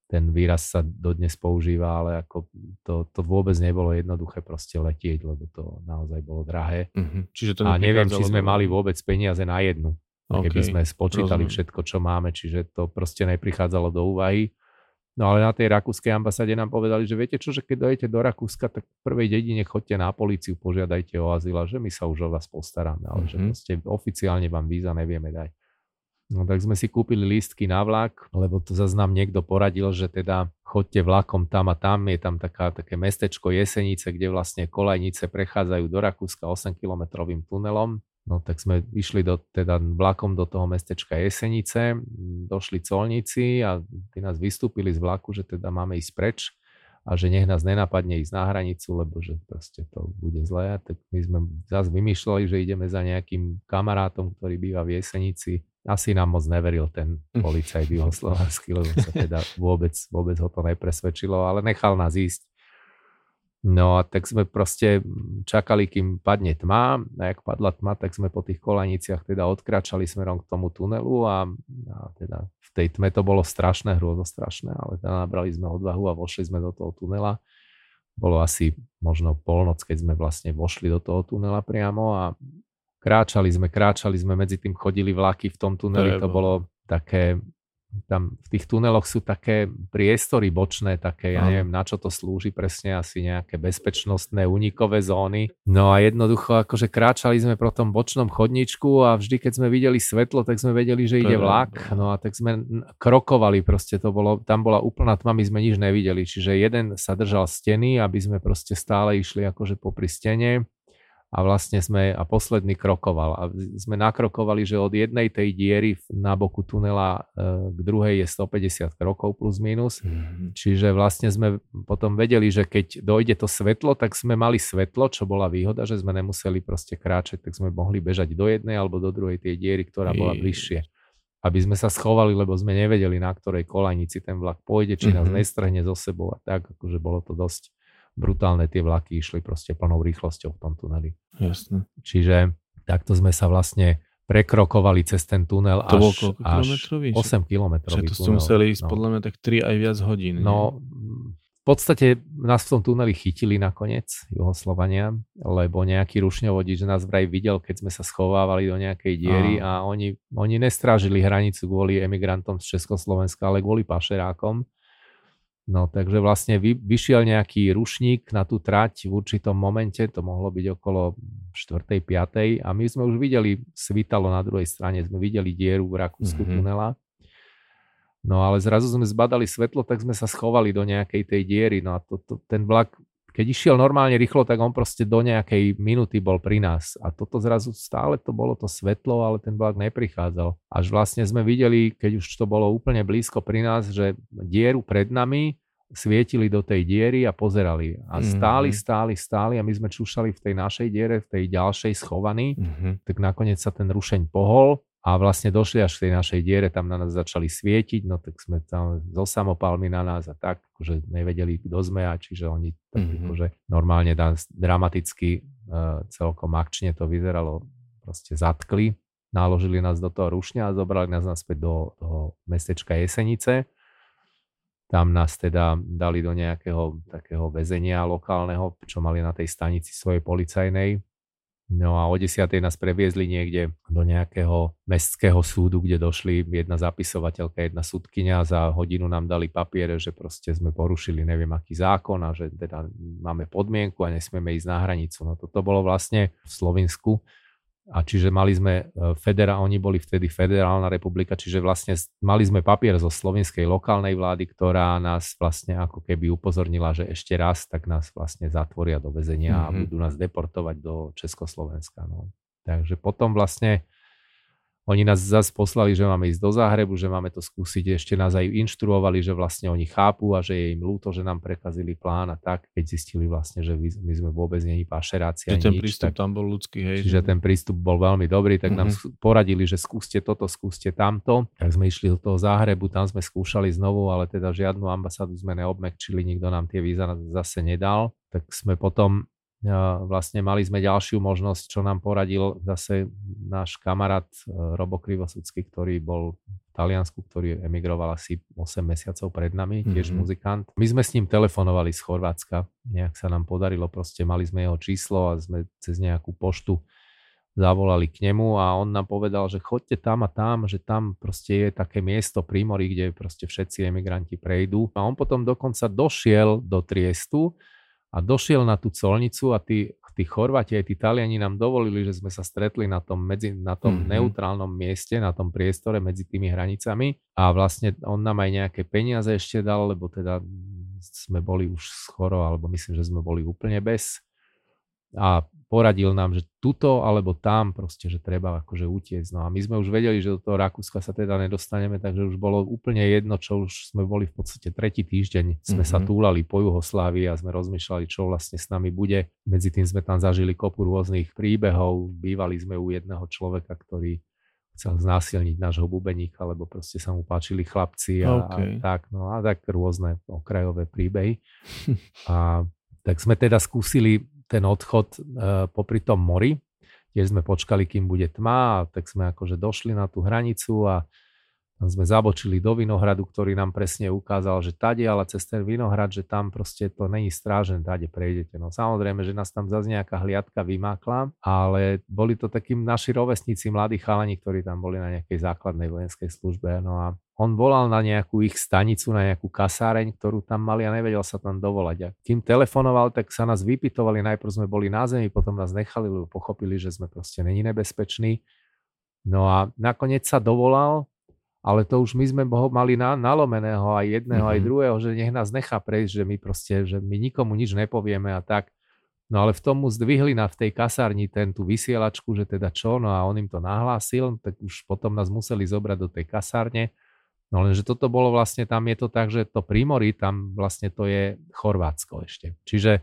ten výraz sa dodnes používa, ale ako to, to vôbec nebolo jednoduché proste letieť, lebo to naozaj bolo drahé. Uh-huh. Čiže to a neviem, či sme mali vôbec peniaze na jednu, okay. keby sme spočítali Rozumiem. všetko, čo máme, čiže to proste neprichádzalo do úvahy. No ale na tej rakúskej ambasáde nám povedali, že viete čo, že keď dojete do Rakúska, tak v prvej dedine chodte na policiu, požiadajte o azyl že my sa už o vás postaráme, ale uh-huh. že mhm. proste oficiálne vám víza nevieme dať. No tak sme si kúpili lístky na vlak, lebo to zase nám niekto poradil, že teda chodte vlakom tam a tam, je tam taká, také mestečko Jesenice, kde vlastne kolajnice prechádzajú do Rakúska 8-kilometrovým tunelom. No tak sme išli do, teda vlakom do toho mestečka Jesenice, došli colníci a tí nás vystúpili z vlaku, že teda máme ísť preč a že nech nás nenapadne ísť na hranicu, lebo že proste to bude zlé. Tak my sme zase vymýšľali, že ideme za nejakým kamarátom, ktorý býva v Jesenici. Asi nám moc neveril ten policajt juhoslovanský, lebo sa teda [laughs] vôbec, vôbec ho to nepresvedčilo, ale nechal nás ísť. No a tak sme proste čakali, kým padne tma a jak padla tma, tak sme po tých kolaniciach teda odkračali smerom k tomu tunelu a, a teda v tej tme to bolo strašné, hrôzo strašné, ale teda nabrali sme odvahu a vošli sme do toho tunela. Bolo asi možno polnoc, keď sme vlastne vošli do toho tunela priamo a kráčali sme, kráčali sme, medzi tým chodili vlaky v tom tuneli, to bolo také tam v tých tuneloch sú také priestory bočné, také, ja neviem, na čo to slúži presne, asi nejaké bezpečnostné unikové zóny. No a jednoducho, akože kráčali sme po tom bočnom chodničku a vždy, keď sme videli svetlo, tak sme vedeli, že ide vlak. No a tak sme krokovali, proste to bolo, tam bola úplná tma, my sme nič nevideli. Čiže jeden sa držal steny, aby sme proste stále išli akože popri stene a vlastne sme, a posledný krokoval a sme nakrokovali, že od jednej tej diery na boku tunela e, k druhej je 150 krokov plus minus, mm-hmm. čiže vlastne sme potom vedeli, že keď dojde to svetlo, tak sme mali svetlo, čo bola výhoda, že sme nemuseli proste kráčať, tak sme mohli bežať do jednej alebo do druhej tej diery, ktorá bola bližšie aby sme sa schovali, lebo sme nevedeli, na ktorej kolajnici ten vlak pôjde, či nás mm-hmm. nestrhne zo sebou a tak, akože bolo to dosť, brutálne tie vlaky išli proste plnou rýchlosťou v tom tuneli. Jasne. Čiže takto sme sa vlastne prekrokovali cez ten tunel to až, koľko až kilometrový? 8 kilometrový to ste museli ísť no. podľa mňa tak 3 aj viac hodín. No, v podstate nás v tom tuneli chytili nakoniec Juhoslovania, lebo nejaký rušňovodič nás vraj videl, keď sme sa schovávali do nejakej diery a, a oni, oni nestrážili hranicu kvôli emigrantom z Československa, ale kvôli pašerákom. No takže vlastne vy, vyšiel nejaký rušník na tú trať v určitom momente, to mohlo byť okolo 4. 5. a my sme už videli, svítalo na druhej strane, sme videli dieru v Rakúsku mm-hmm. tunela. No ale zrazu sme zbadali svetlo, tak sme sa schovali do nejakej tej diery. No a to, to, ten vlak, keď išiel normálne rýchlo, tak on proste do nejakej minúty bol pri nás. A toto zrazu stále to bolo to svetlo, ale ten vlak neprichádzal. Až vlastne sme videli, keď už to bolo úplne blízko pri nás, že dieru pred nami svietili do tej diery a pozerali. A stáli, mm-hmm. stáli, stáli a my sme čúšali v tej našej diere, v tej ďalšej schovaní. Mm-hmm. Tak nakoniec sa ten rušeň pohol a vlastne došli až v tej našej diere, tam na nás začali svietiť, no tak sme tam zo samopalmi na nás a tak, že nevedeli, kto sme a čiže oni tak mm-hmm. akože normálne dramaticky uh, celkom akčne to vyzeralo, proste zatkli, naložili nás do toho rušňa a zobrali nás naspäť do toho mestečka Jesenice. Tam nás teda dali do nejakého takého väzenia lokálneho, čo mali na tej stanici svojej policajnej No a o 10. nás previezli niekde do nejakého mestského súdu, kde došli jedna zapisovateľka, jedna súdkynia, za hodinu nám dali papiere, že proste sme porušili neviem aký zákon a že teda máme podmienku a nesmieme ísť na hranicu. No toto bolo vlastne v Slovensku a čiže mali sme e, federa, oni boli vtedy federálna republika, čiže vlastne mali sme papier zo slovenskej lokálnej vlády, ktorá nás vlastne ako keby upozornila, že ešte raz, tak nás vlastne zatvoria do väzenia mm-hmm. a mhm. budú nás deportovať do Československa. No. Takže potom vlastne oni nás zase poslali, že máme ísť do Záhrebu, že máme to skúsiť. Ešte nás aj inštruovali, že vlastne oni chápu a že je im ľúto, že nám prekazili plán a tak, keď zistili vlastne, že my sme vôbec není pašeráci. Že ten nič, prístup tak, tam bol ľudský, hej. Čiže ten prístup bol veľmi dobrý, tak mm-hmm. nám mhm. poradili, že skúste toto, skúste tamto. Tak sme išli do toho Záhrebu, tam sme skúšali znovu, ale teda žiadnu ambasádu sme neobmekčili, nikto nám tie víza zase nedal. Tak sme potom vlastne mali sme ďalšiu možnosť, čo nám poradil zase náš kamarát e, Robo Krivosudský, ktorý bol v Taliansku, ktorý emigroval asi 8 mesiacov pred nami, tiež mm-hmm. muzikant. My sme s ním telefonovali z Chorvátska, nejak sa nám podarilo, proste mali sme jeho číslo a sme cez nejakú poštu zavolali k nemu a on nám povedal, že chodte tam a tam, že tam proste je také miesto pri mori, kde proste všetci emigranti prejdú. A on potom dokonca došiel do Triestu a došiel na tú colnicu a tí, tí Chorváti aj tí Taliani nám dovolili, že sme sa stretli na tom, medzi, na tom mm-hmm. neutrálnom mieste, na tom priestore medzi tými hranicami a vlastne on nám aj nejaké peniaze ešte dal, lebo teda sme boli už skoro, alebo myslím, že sme boli úplne bez. A poradil nám, že tuto alebo tam proste, že treba akože utiecť. No a my sme už vedeli, že do toho Rakúska sa teda nedostaneme, takže už bolo úplne jedno, čo už sme boli v podstate tretí týždeň. Sme mm-hmm. sa mhm. túlali po Juhoslávii a sme rozmýšľali, čo vlastne s nami bude. Medzi tým sme tam zažili kopu rôznych príbehov. Bývali sme u jedného človeka, ktorý chcel znásilniť nášho bubeníka, lebo proste sa mu páčili chlapci a, okay. a tak, no a tak rôzne okrajové príbehy. a tak sme teda skúsili ten odchod uh, popri tom mori, tiež sme počkali, kým bude tma, a tak sme akože došli na tú hranicu a tam sme zabočili do Vinohradu, ktorý nám presne ukázal, že tade, ale cez ten Vinohrad, že tam proste to není strážen, tade prejdete. No samozrejme, že nás tam zase nejaká hliadka vymákla, ale boli to takí naši rovesníci, mladí chalani, ktorí tam boli na nejakej základnej vojenskej službe. No a on volal na nejakú ich stanicu, na nejakú kasáreň, ktorú tam mali a nevedel sa tam dovolať. A kým telefonoval, tak sa nás vypitovali, najprv sme boli na zemi, potom nás nechali, lebo pochopili, že sme proste není nebezpeční. No a nakoniec sa dovolal, ale to už my sme ho mali na, nalomeného aj jedného, mm-hmm. aj druhého, že nech nás nechá prejsť, že my proste, že my nikomu nič nepovieme a tak. No ale v tom mu zdvihli na v tej kasárni ten tú vysielačku, že teda čo, no a on im to nahlásil, tak už potom nás museli zobrať do tej kasárne. No lenže toto bolo vlastne, tam je to tak, že to Primory, tam vlastne to je Chorvátsko ešte. Čiže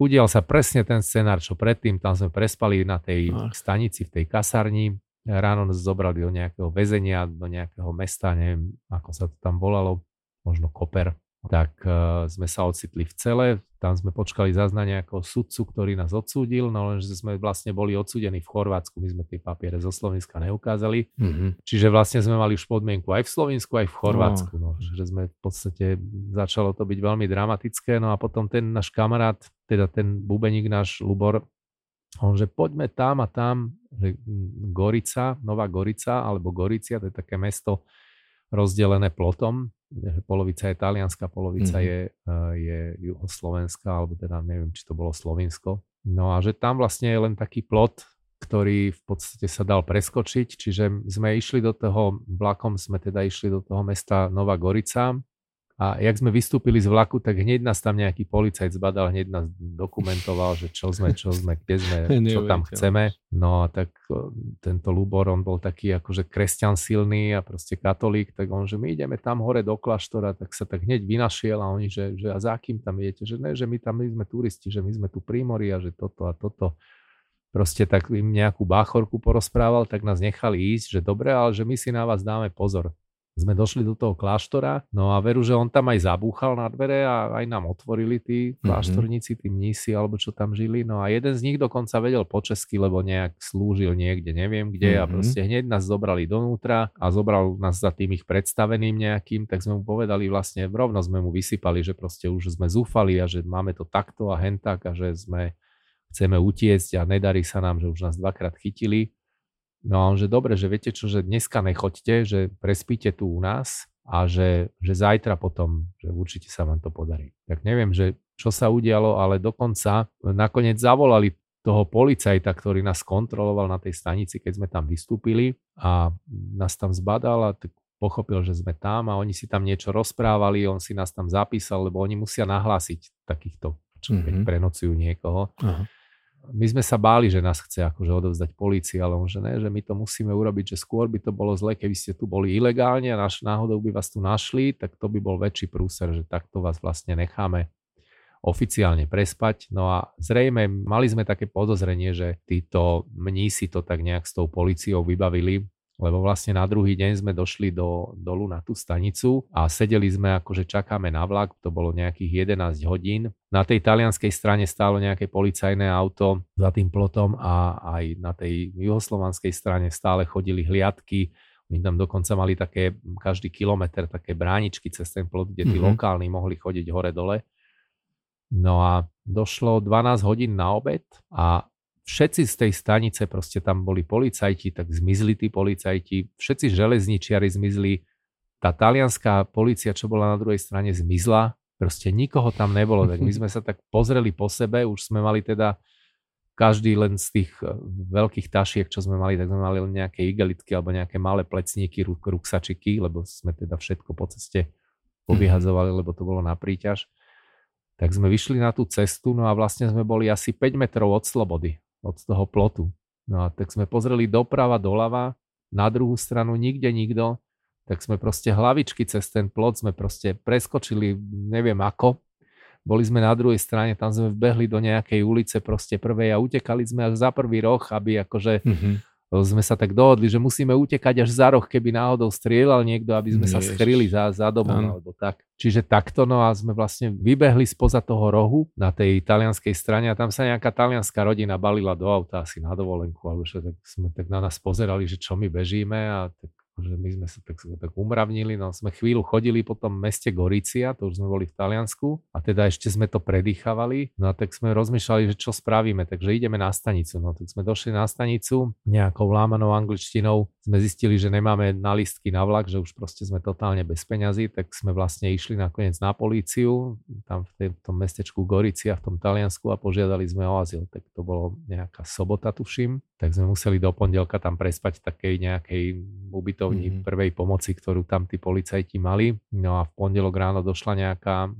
udial sa presne ten scenár, čo predtým, tam sme prespali na tej Ach. stanici v tej kasárni, ráno nás zobrali do nejakého väzenia, do nejakého mesta, neviem, ako sa to tam volalo, možno Koper, tak uh, sme sa ocitli v cele, tam sme počkali zase na nejakého sudcu, ktorý nás odsúdil, no lenže sme vlastne boli odsúdení v Chorvátsku, my sme tie papiere zo Slovenska neukázali, mm-hmm. čiže vlastne sme mali už podmienku aj v Slovensku, aj v Chorvátsku, no. no, že sme v podstate, začalo to byť veľmi dramatické, no a potom ten náš kamarát, teda ten bubeník náš Lubor, on, že poďme tam a tam, že Gorica, Nová Gorica, alebo Goricia, to je také mesto rozdelené plotom, polovica je talianská, polovica mm-hmm. je, eh, je juhoslovenská, alebo teda neviem, či to bolo Slovinsko. No a že tam vlastne je len taký plot, ktorý v podstate sa dal preskočiť, čiže sme išli do toho, vlakom sme teda išli do toho mesta Nová Gorica a jak sme vystúpili z vlaku, tak hneď nás tam nejaký policajt zbadal, hneď nás dokumentoval, že čo sme, čo sme, kde sme, [laughs] čo tam chceme. No a tak tento Lubor, on bol taký akože kresťan silný a proste katolík, tak on, že my ideme tam hore do kláštora, tak sa tak hneď vynašiel a oni, že, že a za kým tam idete, že ne, že my tam my sme turisti, že my sme tu prímori a že toto a toto. Proste tak im nejakú báchorku porozprával, tak nás nechali ísť, že dobre, ale že my si na vás dáme pozor sme došli do toho kláštora, no a veru, že on tam aj zabúchal na dvere a aj nám otvorili tí mhm. kláštorníci, tí mnísi alebo čo tam žili. No a jeden z nich dokonca vedel po česky, lebo nejak slúžil niekde, neviem kde mm-hmm. a mhm. proste hneď nás zobrali donútra a zobral nás za tým ich predstaveným nejakým, tak sme mu povedali vlastne, rovno sme mu vysypali, že proste už sme zúfali a že máme to takto a hentak a že sme chceme utiecť a nedarí sa nám, že už nás dvakrát chytili No a on, že dobre, že viete čo, že dneska nechoďte, že prespíte tu u nás a že, že zajtra potom, že určite sa vám to podarí. Tak neviem, že čo sa udialo, ale dokonca nakoniec zavolali toho policajta, ktorý nás kontroloval na tej stanici, keď sme tam vystúpili a nás tam zbadal a tak pochopil, že sme tam a oni si tam niečo rozprávali, on si nás tam zapísal, lebo oni musia nahlásiť takýchto, čo mm-hmm. mhm. prenocujú niekoho. Aha my sme sa báli, že nás chce akože odovzdať polícii, ale on, že ne, že my to musíme urobiť, že skôr by to bolo zle, keby ste tu boli ilegálne a naš, náhodou by vás tu našli, tak to by bol väčší prúser, že takto vás vlastne necháme oficiálne prespať. No a zrejme mali sme také podozrenie, že títo mnísi to tak nejak s tou policiou vybavili, lebo vlastne na druhý deň sme došli do, dolu na tú stanicu a sedeli sme ako, že čakáme na vlak, to bolo nejakých 11 hodín. Na tej talianskej strane stálo nejaké policajné auto za tým plotom a aj na tej juhoslovanskej strane stále chodili hliadky. Oni tam dokonca mali také, každý kilometr také bráničky cez ten plot, kde tí mm-hmm. lokálni mohli chodiť hore-dole. No a došlo 12 hodín na obed a všetci z tej stanice, proste tam boli policajti, tak zmizli tí policajti, všetci železničiari zmizli, tá talianská policia, čo bola na druhej strane, zmizla, proste nikoho tam nebolo, tak my sme sa tak pozreli po sebe, už sme mali teda každý len z tých eh, veľkých tašiek, čo sme mali, tak sme mali len nejaké igelitky alebo nejaké malé plecníky, ruksačiky, lebo sme teda všetko po ceste povyhadzovali, lebo to bolo na príťaž. Tak sme vyšli na tú cestu, no a vlastne sme boli asi 5 metrov od slobody od toho plotu. No a tak sme pozreli doprava, doľava, na druhú stranu nikde nikto, tak sme proste hlavičky cez ten plot sme proste preskočili, neviem ako. Boli sme na druhej strane, tam sme vbehli do nejakej ulice proste prvej a utekali sme až za prvý roh, aby akože mm-hmm sme sa tak dohodli, že musíme utekať až za roh, keby náhodou strieľal niekto, aby sme Ježiš. sa skryli za, za domom alebo tak. Čiže takto, no a sme vlastne vybehli spoza toho rohu na tej talianskej strane a tam sa nejaká talianská rodina balila do auta asi na dovolenku, alebo že tak sme tak na nás pozerali, že čo my bežíme a tak že my sme sa tak, tak umravnili, no sme chvíľu chodili po tom meste Gorícia, to už sme boli v Taliansku a teda ešte sme to predýchavali, no a tak sme rozmýšľali, že čo spravíme, takže ideme na stanicu, no tak sme došli na stanicu, nejakou lámanou angličtinou sme zistili, že nemáme na listky na vlak, že už proste sme totálne bez peňazí, tak sme vlastne išli nakoniec na políciu, tam v, v tom mestečku Gorícia v tom Taliansku a požiadali sme o azyl, tak to bolo nejaká sobota, tuším, tak sme museli do pondelka tam prespať v takej nejakej ubytovni mm-hmm. prvej pomoci, ktorú tam tí policajti mali. No a v pondelok ráno došla nejaká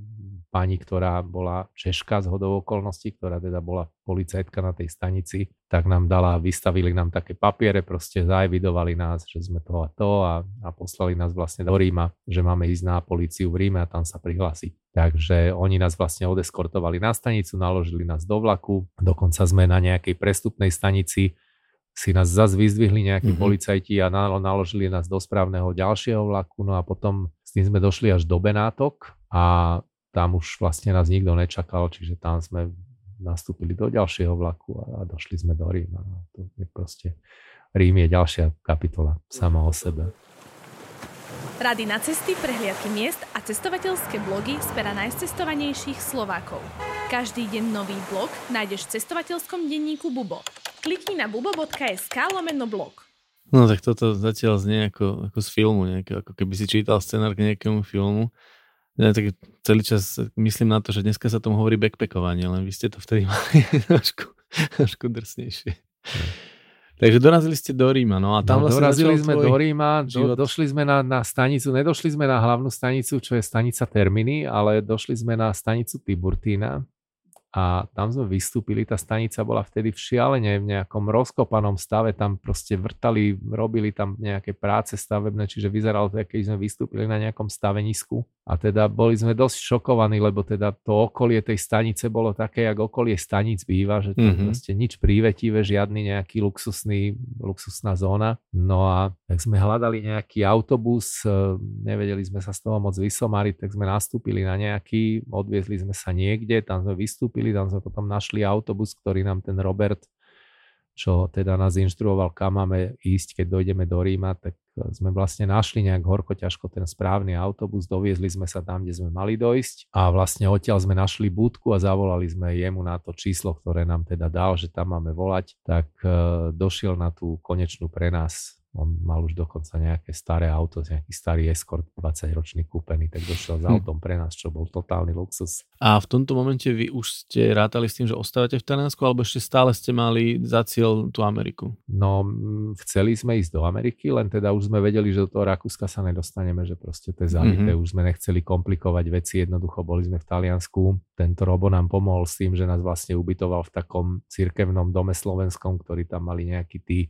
pani, ktorá bola Češka z hodou okolností, ktorá teda bola policajtka na tej stanici, tak nám dala, vystavili nám také papiere, proste zaevidovali nás, že sme to a to a, a poslali nás vlastne do Ríma, že máme ísť na políciu v Ríme a tam sa prihlásiť. Takže oni nás vlastne odeskortovali na stanicu, naložili nás do vlaku, dokonca sme na nejakej prestupnej stanici si nás zase vyzdvihli nejakí mm-hmm. policajti a naložili nás do správneho ďalšieho vlaku, no a potom s tým sme došli až do Benátok a tam už vlastne nás nikto nečakal, čiže tam sme nastúpili do ďalšieho vlaku a, a došli sme do Ríma. To je proste, Rím je ďalšia kapitola sama o sebe. Rady na cesty, prehliadky miest a cestovateľské blogy z pera najcestovanejších Slovákov. Každý deň nový blog nájdeš v cestovateľskom denníku Bubo. Klikni na bubo.sk lomeno blog. No tak toto zatiaľ znie ako, ako z filmu, nejaké, ako keby si čítal scenár k nejakému filmu. Ja tak celý čas myslím na to, že dneska sa tomu hovorí backpackovanie, len vy ste to vtedy [laughs] mali trošku, trošku drsnejšie. Takže dorazili ste do Ríma, no a tam no, vlastne dorazili sme do Ríma, do, došli sme na, na stanicu, nedošli sme na hlavnú stanicu, čo je stanica Terminy, ale došli sme na stanicu Tiburtína, a tam sme vystúpili, tá stanica bola vtedy v šialene v nejakom rozkopanom stave, tam proste vrtali, robili tam nejaké práce stavebné, čiže vyzeralo to, keď sme vystúpili na nejakom stavenisku a teda boli sme dosť šokovaní, lebo teda to okolie tej stanice bolo také, ako okolie stanic býva, že to mm-hmm. proste nič prívetivé, žiadny nejaký luxusný, luxusná zóna. No a tak sme hľadali nejaký autobus, e, nevedeli sme sa z toho moc vysomariť, tak sme nastúpili na nejaký, odviezli sme sa niekde, tam sme vystúpili chvíli, tam sme potom našli autobus, ktorý nám ten Robert, čo teda nás inštruoval, kam máme ísť, keď dojdeme do Ríma, tak e, sme vlastne našli nejak horko ťažko ten správny autobus, doviezli sme sa tam, kde sme mali dojsť a vlastne odtiaľ sme našli budku a zavolali sme jemu na to číslo, ktoré nám teda dal, že tam máme volať, tak uh, došiel na tú konečnú pre nás on mal už dokonca nejaké staré auto, nejaký starý Escort 20-ročný kúpený, tak došiel s hm. autom pre nás, čo bol totálny luxus. A v tomto momente vy už ste rátali s tým, že ostávate v Taliansku, alebo ešte stále ste mali za cieľ tú Ameriku? No, chceli sme ísť do Ameriky, len teda už sme vedeli, že do toho Rakúska sa nedostaneme, že proste to je zavité, mm-hmm. už sme nechceli komplikovať veci, jednoducho boli sme v Taliansku. Tento Robo nám pomohol s tým, že nás vlastne ubytoval v takom cirkevnom dome slovenskom, ktorý tam mali nejakí tí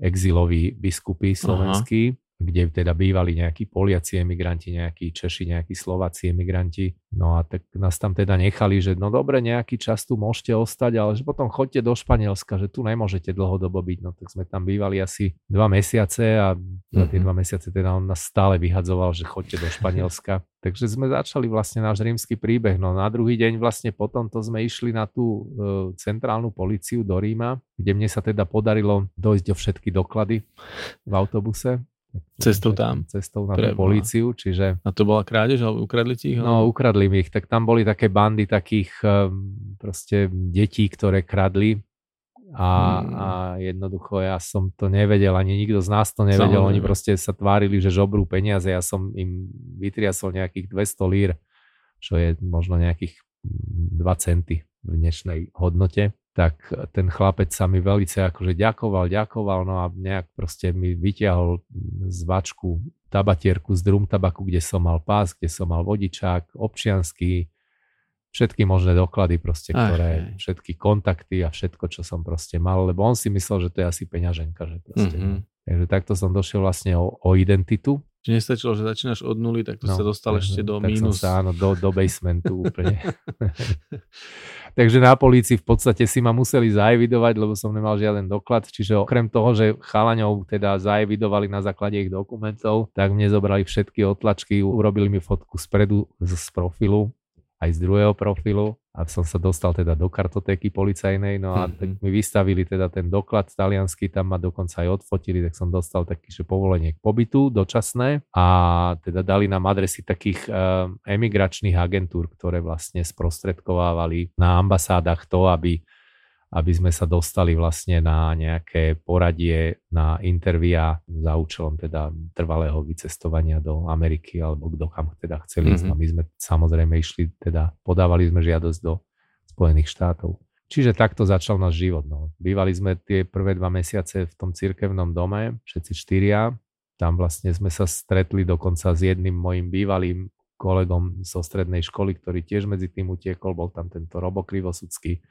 exiloví biskupy slovenskí, Aha. Kde teda bývali nejakí Poliaci emigranti, nejakí Češi, nejakí Slováci emigranti. No a tak nás tam teda nechali, že no dobre, nejaký čas tu môžete ostať, ale že potom chodte do Španielska, že tu nemôžete dlhodobo byť. No tak sme tam bývali asi dva mesiace a za tie mhm. dva mesiace teda on nás stále vyhadzoval, že chodte do Španielska. [laughs] Takže sme začali vlastne náš rímsky príbeh. No na druhý deň vlastne potom to sme išli na tú e, centrálnu policiu do Ríma, kde mne sa teda podarilo dojsť o všetky doklady v autobuse. Cestou tam. Cestou na tú políciu, čiže... A to bola krádež, alebo ukradli ti ich? No, ukradli mi ich. Tak tam boli také bandy takých e, proste detí, ktoré kradli a, hmm. a jednoducho ja som to nevedel, ani nikto z nás to nevedel, Samozrejme. oni proste sa tvárili, že žobrú peniaze, ja som im vytriasol nejakých 200 lír, čo je možno nejakých 2 centy v dnešnej hodnote, tak ten chlapec sa mi veľmi akože ďakoval, ďakoval, no a nejak proste mi vyťahol z vačku tabatierku z drum tabaku, kde som mal pás, kde som mal vodičák, občiansky, všetky možné doklady proste, Ach, ktoré, aj. všetky kontakty a všetko, čo som proste mal, lebo on si myslel, že to je asi peňaženka, že proste, Mhm. no. Takže takto som došiel vlastne o, o identitu. Čiže nestačilo, že začínaš od nuly, tak to sa dostal tak- ešte do tak mínus. Sa, áno, do, do basementu úplne. [laughs] Takže na polícii v podstate si ma museli zaevidovať, lebo som nemal žiaden doklad. Čiže okrem toho, že chalaňov teda zaevidovali na základe ich dokumentov, tak mne zobrali všetky otlačky, urobili mi fotku spredu z profilu, aj z druhého profilu a som sa dostal teda do kartotéky policajnej, no a Mhm. tak mi vystavili teda ten doklad taliansky, tam ma dokonca aj odfotili, tak som dostal taký, že povolenie k pobytu dočasné a teda dali nám adresy takých uh, emigračných agentúr, ktoré vlastne sprostredkovávali na ambasádach to, aby aby sme sa dostali vlastne na nejaké poradie, na intervia za účelom teda trvalého vycestovania do Ameriky alebo kto kam teda chceli ísť. Mhm. A my sme samozrejme išli, teda podávali sme žiadosť do Spojených štátov. Čiže takto začal náš život. No. Bývali sme tie prvé dva mesiace v tom cirkevnom dome, všetci štyria. Tam vlastne sme sa stretli dokonca s jedným mojim bývalým kolegom zo strednej školy, ktorý tiež medzi tým utiekol, bol tam tento Robo Krivosudský.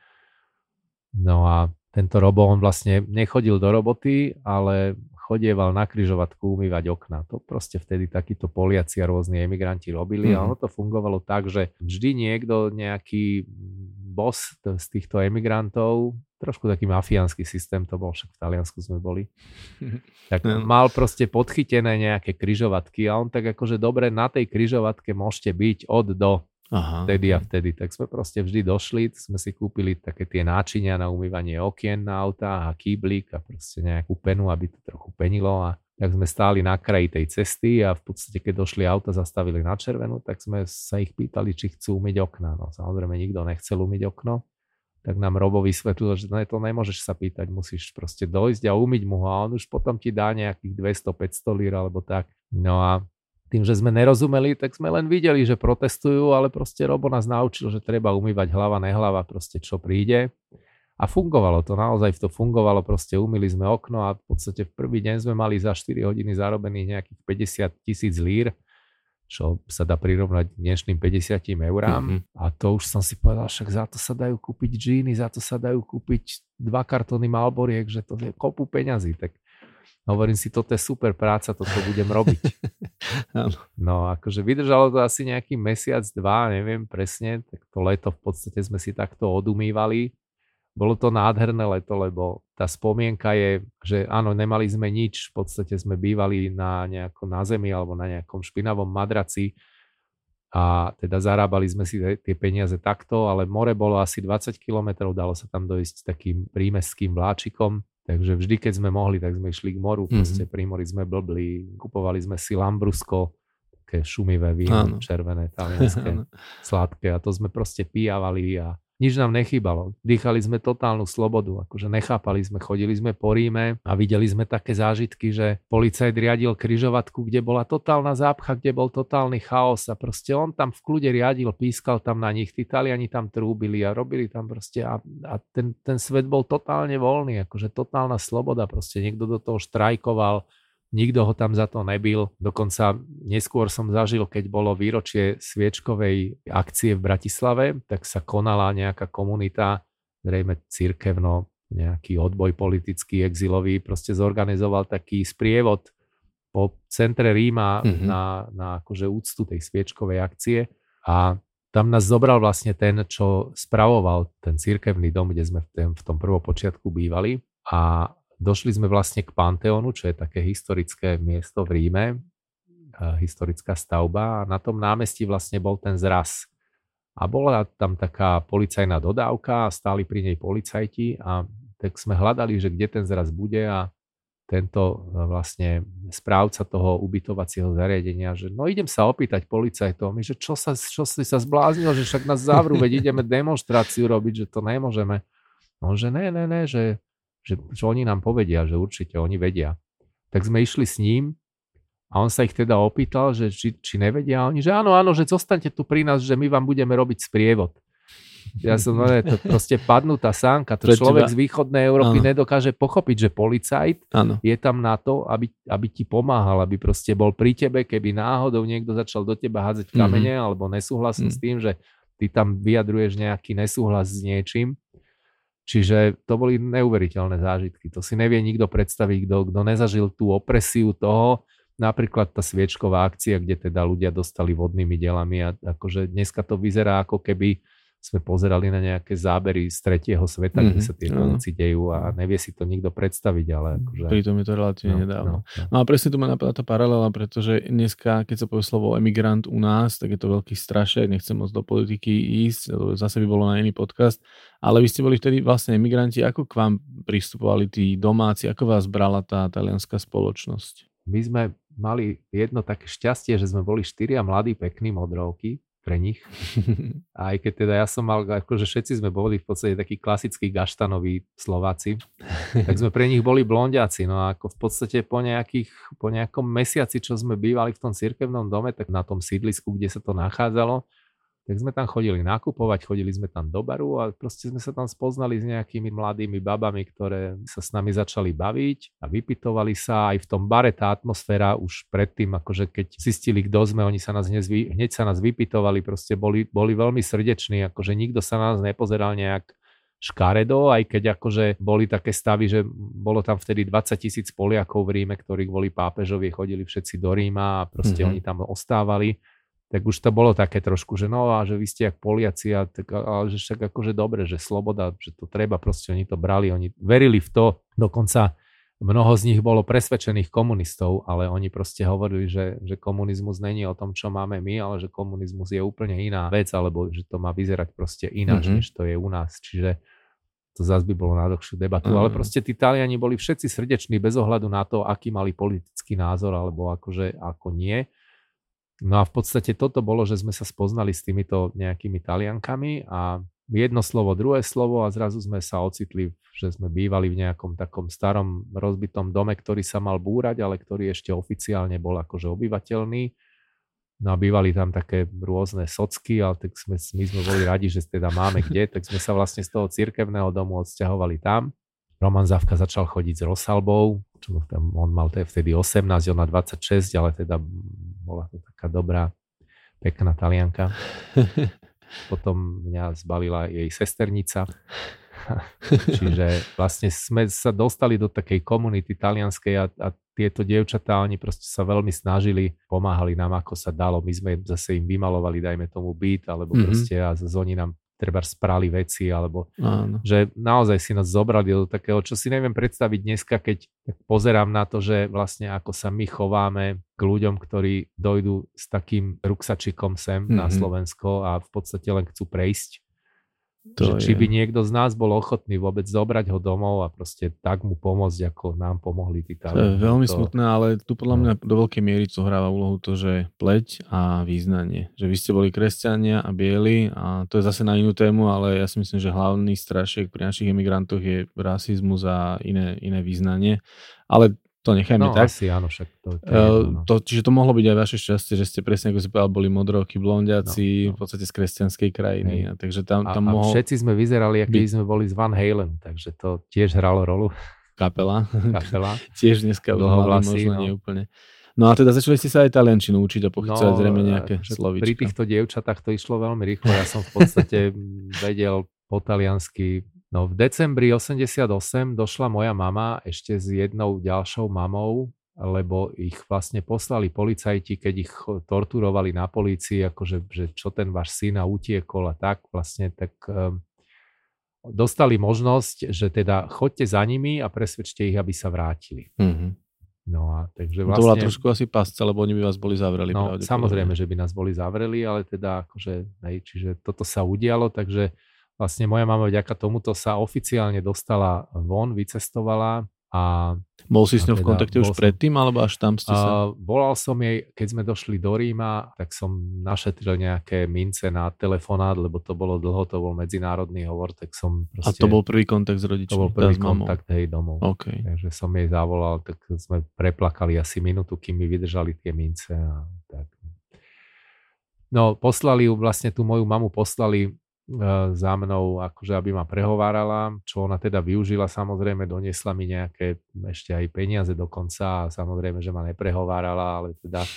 No a tento Robo, on vlastne nechodil do roboty, ale chodieval na kryžovatku umývať okna. To proste vtedy takíto Poliaci a rôzni emigranti robili a Mhm. ono to fungovalo tak, že vždy niekto, nejaký boss z týchto emigrantov, trošku taký mafiánsky systém to bol, však v Taliansku sme boli, [laughs] tak No. mal proste podchytené nejaké kryžovatky a on tak akože dobre, na tej kryžovatke môžete byť od do Aha. vtedy a vtedy. Tak sme proste vždy došli, sme si kúpili také tie náčinia na umývanie okien na auta a kýblik a proste nejakú penu, aby to trochu penilo a tak sme stáli na kraji tej cesty a v podstate, keď došli auta, zastavili na červenú, tak sme sa ich pýtali, či chcú umyť okna. No samozrejme, nikto nechcel umyť okno, tak nám Robo vysvetlil, že ne, to nemôžeš sa pýtať, musíš proste dojsť a umyť mu ho a on už potom ti dá nejakých 200-500 lír alebo tak. No a tým, že sme nerozumeli, tak sme len videli, že protestujú, ale proste Robo nás naučil, že treba umývať hlava, nehlava, proste čo príde. A fungovalo to, naozaj to fungovalo, proste umýli sme okno a v podstate v prvý deň sme mali za 4 hodiny zarobených nejakých 50 tisíc lír, čo sa dá prirovnať dnešným 50 eurám. Mhm. A to už som si povedal, však za to sa dajú kúpiť džíny, za to sa dajú kúpiť dva kartóny Malboriek, že to je kopu peňazí. Tak hovorím si, toto je super práca, toto budem robiť. [laughs] No akože vydržalo to asi nejaký mesiac, dva, neviem presne, tak to leto v podstate sme si takto odumývali. Bolo to nádherné leto, lebo tá spomienka je, že áno, nemali sme nič, v podstate sme bývali na nejako na zemi alebo na nejakom špinavom madraci a teda zarábali sme si tie peniaze takto, ale more bolo asi 20 kilometrov, dalo sa tam dojsť takým prímeským vláčikom, takže vždy, keď sme mohli, tak sme išli k moru, proste pri mori sme blbli, kupovali sme si Lambrusko, také šumivé víno, Áno. červené, [laughs] talianské, sladké a to sme proste pijavali a nič nám nechýbalo. Dýchali sme totálnu slobodu, akože nechápali sme, chodili sme po Ríme a videli sme také zážitky, že policajt riadil kryžovatku, kde bola totálna zápcha, kde bol totálny chaos a proste on tam v kľude riadil, pískal tam na nich, tí Taliani tam trúbili a robili tam proste a, a ten, ten svet bol totálne voľný, akože totálna sloboda, proste niekto do toho štrajkoval, Nikto ho tam za to nebil. Dokonca neskôr som zažil, keď bolo výročie sviečkovej akcie v Bratislave, tak sa konala nejaká komunita, zrejme cirkevno, nejaký odboj politický, exilový, proste zorganizoval taký sprievod po centre Ríma Mhm. na, na akože úctu tej sviečkovej akcie a tam nás zobral vlastne ten, čo spravoval ten cirkevný dom, kde sme v, tom, v tom prvopočiatku bývali a došli sme vlastne k Panteónu, čo je také historické miesto v Ríme, a historická stavba a na tom námestí vlastne bol ten zraz. A bola tam taká policajná dodávka a stáli pri nej policajti a tak sme hľadali, že kde ten zraz bude a tento e, vlastne správca toho ubytovacieho zariadenia, že no idem sa opýtať policajtov, my, že čo, sa, čo si sa zbláznil, že však nás zavrú, veď ideme demonstráciu robiť, že to nemôžeme. No, že ne, ne, ne, že že, že oni nám povedia, že určite oni vedia. Tak sme išli s ním a on sa ich teda opýtal, že či, či nevedia. A oni, že áno, áno, že zostaňte tu pri nás, že my vám budeme robiť sprievod. Ja som, no, to proste padnutá sánka. To Pre človek teba- z východnej Európy Áno. nedokáže pochopiť, že policajt Áno. je tam na to, aby, aby ti pomáhal, aby proste bol pri tebe, keby náhodou niekto začal do teba hádzať kamene, alebo nesúhlasil Mhm. s tým, že ty tam vyjadruješ nejaký nesúhlas s niečím. Čiže to boli neuveriteľné zážitky. To si nevie nikto predstaviť, kto, kto nezažil tú opresiu toho, napríklad tá sviečková akcia, kde teda ľudia dostali vodnými delami a akože dneska to vyzerá ako keby sme pozerali na nejaké zábery z tretieho sveta, mm-hmm. kde mhm. sa no. veci dejú a nevie si to nikto predstaviť, ale akože... Pritom je to relatívne no, nedávno. No, no. no a presne tu ma napadá tá paralela, pretože dneska, keď sa povie slovo emigrant u nás, tak je to veľký strašek, nechcem moc do politiky ísť, zase by bolo na iný podcast, ale vy ste boli vtedy vlastne emigranti, ako k vám pristupovali tí domáci, ako vás brala tá talianská spoločnosť? My sme mali jedno také šťastie, že sme boli štyria mladí, pekní modrovky, pre nich. Aj keď teda ja som mal, akože všetci sme boli v podstate takí klasickí gaštanoví Slováci, tak sme pre nich boli blondiaci. No a ako v podstate po, nejakých, po nejakom mesiaci, čo sme bývali v tom cirkevnom dome, tak na tom sídlisku, kde sa to nachádzalo, tak sme tam chodili nakupovať, chodili sme tam do baru a proste sme sa tam spoznali s nejakými mladými babami, ktoré sa s nami začali baviť a vypitovali sa. Aj v tom bare tá atmosféra už predtým, akože keď zistili, kto sme, oni sa nás hneď, hneď sa nás vypitovali, proste boli, boli veľmi srdeční, akože nikto sa na nás nepozeral nejak škaredo, aj keď akože boli také stavy, že bolo tam vtedy 20 tisíc Poliakov v Ríme, ktorí kvôli pápežovi chodili všetci do Ríma a proste mm-hmm. oni tam ostávali tak už to bolo také trošku, že no a že vy ste jak Poliaci, a tak, ale že však akože dobre, že sloboda, že to treba, proste oni to brali, oni verili v to, dokonca mnoho z nich bolo presvedčených komunistov, ale oni proste hovorili, že, že komunizmus není o tom, čo máme my, ale že komunizmus je úplne iná vec, alebo že to má vyzerať proste ináč, mm-hmm. než to je u nás. Čiže to zase by bolo na dlhšiu debatu, mm. ale proste tí Taliani boli všetci srdeční bez ohľadu na to, aký mali politický názor, alebo akože ako nie. No a v podstate toto bolo, že sme sa spoznali s týmito nejakými taliankami a jedno slovo, druhé slovo a zrazu sme sa ocitli, že sme bývali v nejakom takom starom rozbitom dome, ktorý sa mal búrať, ale ktorý ešte oficiálne bol akože obyvateľný. No a bývali tam také rôzne socky, ale tak sme, my sme boli radi, že teda máme kde, tak sme sa vlastne z toho cirkevného domu odsťahovali tam. Roman Zavka začal chodiť s Rosalbou, čo tam, on mal vtedy 18, ona 26, ale teda bola to taká dobrá, pekná talianka. [laughs] Potom mňa zbalila jej sesternica. [laughs] Čiže vlastne sme sa dostali do takej komunity talianskej a, a tieto dievčatá, oni proste sa veľmi snažili, pomáhali nám, ako sa dalo. My sme zase im vymalovali, dajme tomu byt, alebo mm-hmm. proste a oni nám treba sprali veci, alebo Áno. že naozaj si nás zobrali do takého, čo si neviem predstaviť dneska, keď pozerám na to, že vlastne ako sa my chováme k ľuďom, ktorí dojdú s takým ruksačikom sem mm-hmm. na mhm. Slovensko a v podstate len chcú prejsť to že či by niekto z nás bol ochotný vôbec zobrať ho domov a proste tak mu pomôcť, ako nám pomohli tí To je veľmi to... smutné, ale tu podľa no. mňa do veľkej miery zohráva úlohu to, že pleť a význanie. Že vy ste boli kresťania a bieli a to je zase na inú tému, ale ja si myslím, že hlavný strašek pri našich emigrantoch je rasizmus a iné, iné význanie. Ale to nechajme no, tak. asi áno, však to, to, uh, no. to Čiže to mohlo byť aj vaše šťastie, že ste presne, ako si povedal, boli modroky, blondiaci, no, no. v podstate z kresťanskej krajiny. A, takže tam, tam a, mohol... a všetci sme vyzerali, aký by... sme boli z Van Halen, takže to tiež hralo rolu. Kapela. [laughs] Kapela. tiež dneska možno no. nie úplne. No a teda začali ste sa aj taliančinu učiť a pochycovať no, zrejme nejaké slovička. Pri týchto dievčatách to išlo veľmi rýchlo. Ja som v podstate [laughs] vedel po taliansky No v decembri 88 došla moja mama ešte s jednou ďalšou mamou, lebo ich vlastne poslali policajti, keď ich torturovali na polícii, akože že čo ten váš syn a utiekol a tak vlastne, tak um, dostali možnosť, že teda chodte za nimi a presvedčte ich, aby sa vrátili. Mm-hmm. No a takže vlastne... To bola vlastne trošku asi pasca, lebo oni by vás boli zavreli. No samozrejme, že by nás boli zavreli, ale teda akože, hej, čiže toto sa udialo, takže vlastne moja mama vďaka tomuto sa oficiálne dostala von, vycestovala a... Bol si s ňou teda, v kontakte už som, predtým, alebo až tam ste sa... Uh, volal som jej, keď sme došli do Ríma, tak som našetril nejaké mince na telefonát, lebo to bolo dlho, to bol medzinárodný hovor, tak som proste... A to bol prvý kontakt s rodičmi? To bol prvý kontakt, hej, domov. Okay. Takže som jej zavolal, tak sme preplakali asi minútu, kým mi vydržali tie mince a tak. No, poslali ju, vlastne tú moju mamu poslali za mnou, akože aby ma prehovárala, čo ona teda využila samozrejme, doniesla mi nejaké ešte aj peniaze dokonca a samozrejme, že ma neprehovárala, ale teda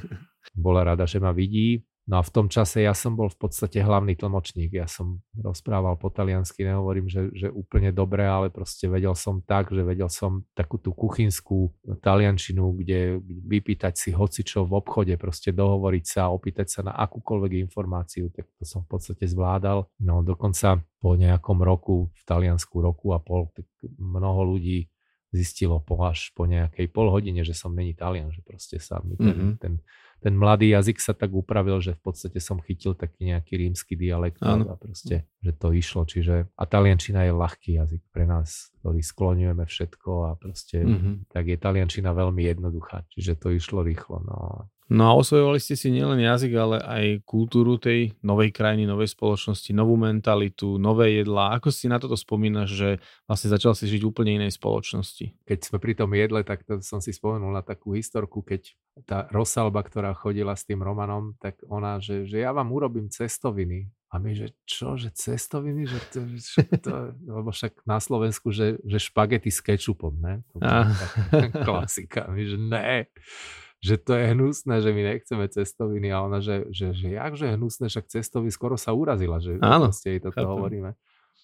[laughs] bola rada, že ma vidí. No a v tom čase ja som bol v podstate hlavný tlmočník. Ja som rozprával po taliansky, nehovorím, že, že úplne dobre, ale proste vedel som tak, že vedel som takú tú kuchynskú taliančinu, kde vypýtať si hocičo v obchode, proste dohovoriť sa, opýtať sa na akúkoľvek informáciu, tak to som v podstate zvládal. No dokonca po nejakom roku, v Taliansku roku a pol, tak mnoho ľudí zistilo po až po nejakej pol hodine, že som není Talian, že proste sa mi ten, mm-hmm. ten ten mladý jazyk sa tak upravil, že v podstate som chytil taký nejaký rímsky dialekt ano. a proste, že to išlo. Čiže a taliančina je ľahký jazyk pre nás, ktorý skloňujeme všetko a proste mm-hmm. tak je taliančina veľmi jednoduchá. Čiže to išlo rýchlo. No. No a osvojovali ste si nielen jazyk, ale aj kultúru tej novej krajiny, novej spoločnosti, novú mentalitu, nové jedlá. Ako si na toto spomínaš, že vlastne začal si žiť úplne inej spoločnosti? Keď sme pri tom jedle, tak to som si spomenul na takú historku, keď tá Rosalba, ktorá chodila s tým Romanom, tak ona, že, že ja vám urobím cestoviny. A my, že čo, že cestoviny, že to, že to lebo však na Slovensku, že, že špagety s kečupom, ne? To [laughs] klasika. My, že ne že to je hnusné, že my nechceme cestoviny a ona, že, že, že jakže hnusné, však cestoviny skoro sa urazila, že Áno, jej toto chápem. hovoríme.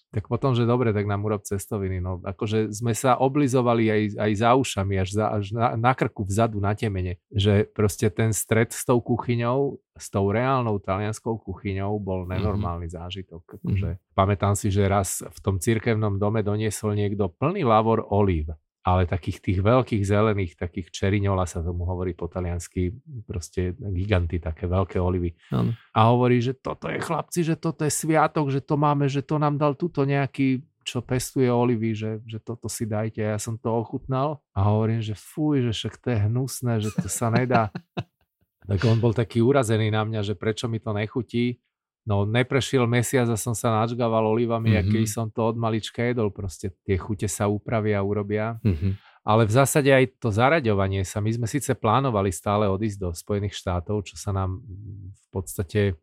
Tak potom, že dobre, tak nám urob cestoviny. No, akože sme sa oblizovali aj, aj za ušami, až, za, až na, na krku vzadu, na temene. Že proste ten stred s tou kuchyňou, s tou reálnou talianskou kuchyňou bol mhm. nenormálny mm-hmm. zážitok. Akože, mm-hmm. Pamätám si, že raz v tom cirkevnom dome doniesol niekto plný lavor olív ale takých tých veľkých zelených, takých čeriňola sa tomu hovorí po taliansky, proste giganty, také veľké olivy. Ano. A hovorí, že toto je chlapci, že toto je sviatok, že to máme, že to nám dal tuto nejaký čo pestuje olivy, že, že toto si dajte. Ja som to ochutnal a hovorím, že fuj, že však to je hnusné, že to sa nedá. [laughs] tak on bol taký urazený na mňa, že prečo mi to nechutí. No neprešiel mesiac a som sa načgával olivami, mm-hmm. a keď som to od malička jedol, proste tie chute sa upravia a urobia. Mm-hmm. Ale v zásade aj to zaraďovanie sa, my sme síce plánovali stále odísť do Spojených štátov, čo sa nám v podstate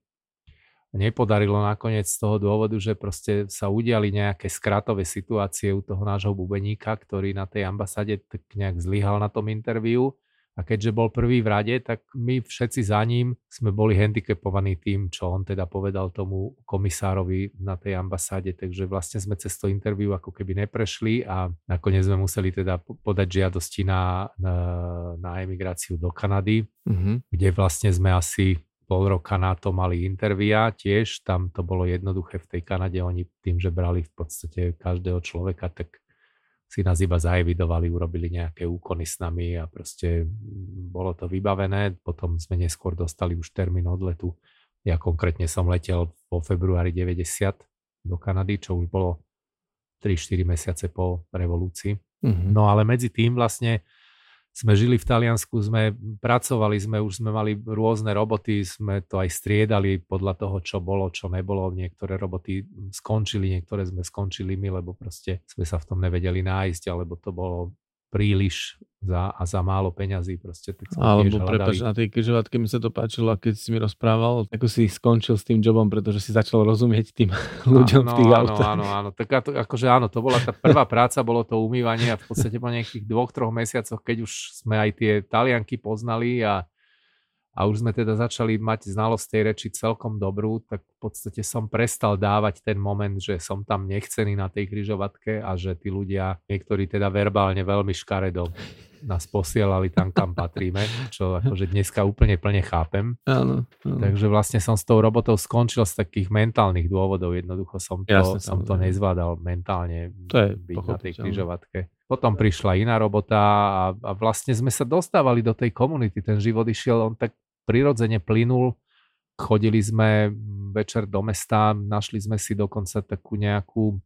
nepodarilo nakoniec z toho dôvodu, že proste sa udiali nejaké skratové situácie u toho nášho bubeníka, ktorý na tej ambasáde tak nejak zlyhal na tom interviu a keďže bol prvý v rade, tak my všetci za ním sme boli handicapovaní tým, čo on teda povedal tomu komisárovi na tej ambasáde, takže vlastne sme cez to interviu ako keby neprešli a nakoniec sme museli teda podať žiadosti na, na, na emigráciu do Kanady, mm-hmm. kde vlastne sme asi pol roka na to mali intervia tiež, tam to bolo jednoduché v tej Kanade, oni tým, že brali v podstate každého človeka, tak si nás iba zaevidovali, urobili nejaké úkony s nami a proste bolo to vybavené. Potom sme neskôr dostali už termín odletu. Ja konkrétne som letel vo februári 90 do Kanady, čo už bolo 3-4 mesiace po revolúcii. Mm-hmm. No ale medzi tým vlastne sme žili v Taliansku, sme pracovali, sme už sme mali rôzne roboty, sme to aj striedali podľa toho, čo bolo, čo nebolo. Niektoré roboty skončili, niektoré sme skončili my, lebo proste sme sa v tom nevedeli nájsť, alebo to bolo príliš za, a za málo peňazí. Proste, tak Alebo prepáč, na tej križovatke mi sa to páčilo, keď si mi rozprával, ako si skončil s tým jobom, pretože si začal rozumieť tým [laughs] ľuďom áno, v tých áno, autách. Áno, áno, tak to, akože áno, to bola tá prvá [laughs] práca, bolo to umývanie a v podstate po nejakých dvoch, troch mesiacoch, keď už sme aj tie talianky poznali a a už sme teda začali mať znalosť tej reči celkom dobrú, tak v podstate som prestal dávať ten moment, že som tam nechcený na tej kryžovatke a že tí ľudia, niektorí teda verbálne veľmi škaredo nás posielali tam, kam [laughs] patríme, čo akože dneska úplne plne chápem. Áno, áno. Takže vlastne som s tou robotou skončil z takých mentálnych dôvodov. Jednoducho som to, Jasne, som to nezvládal mentálne to je byť na tej kryžovatke. Potom prišla iná robota a, a vlastne sme sa dostávali do tej komunity. Ten život išiel, on tak prirodzene plynul. Chodili sme večer do mesta, našli sme si dokonca takú nejakú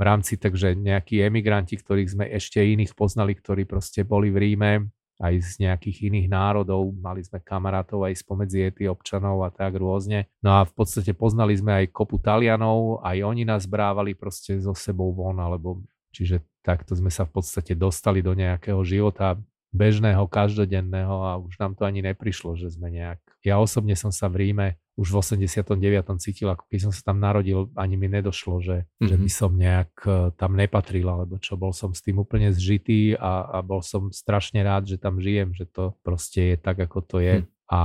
v rámci, takže nejakí emigranti, ktorých sme ešte iných poznali, ktorí proste boli v Ríme, aj z nejakých iných národov, mali sme kamarátov aj spomedzi občanov a tak rôzne. No a v podstate poznali sme aj kopu Talianov, aj oni nás brávali proste so sebou von, alebo čiže takto sme sa v podstate dostali do nejakého života bežného, každodenného a už nám to ani neprišlo, že sme nejak... Ja osobne som sa v Ríme už v 89. cítil, ako keď som sa tam narodil, ani mi nedošlo, že, mm-hmm. že by mhm. som nejak e, tam nepatril, alebo čo, bol som s tým úplne zžitý a, a bol som strašne rád, že tam žijem, že to proste je tak, ako to je. Mm. A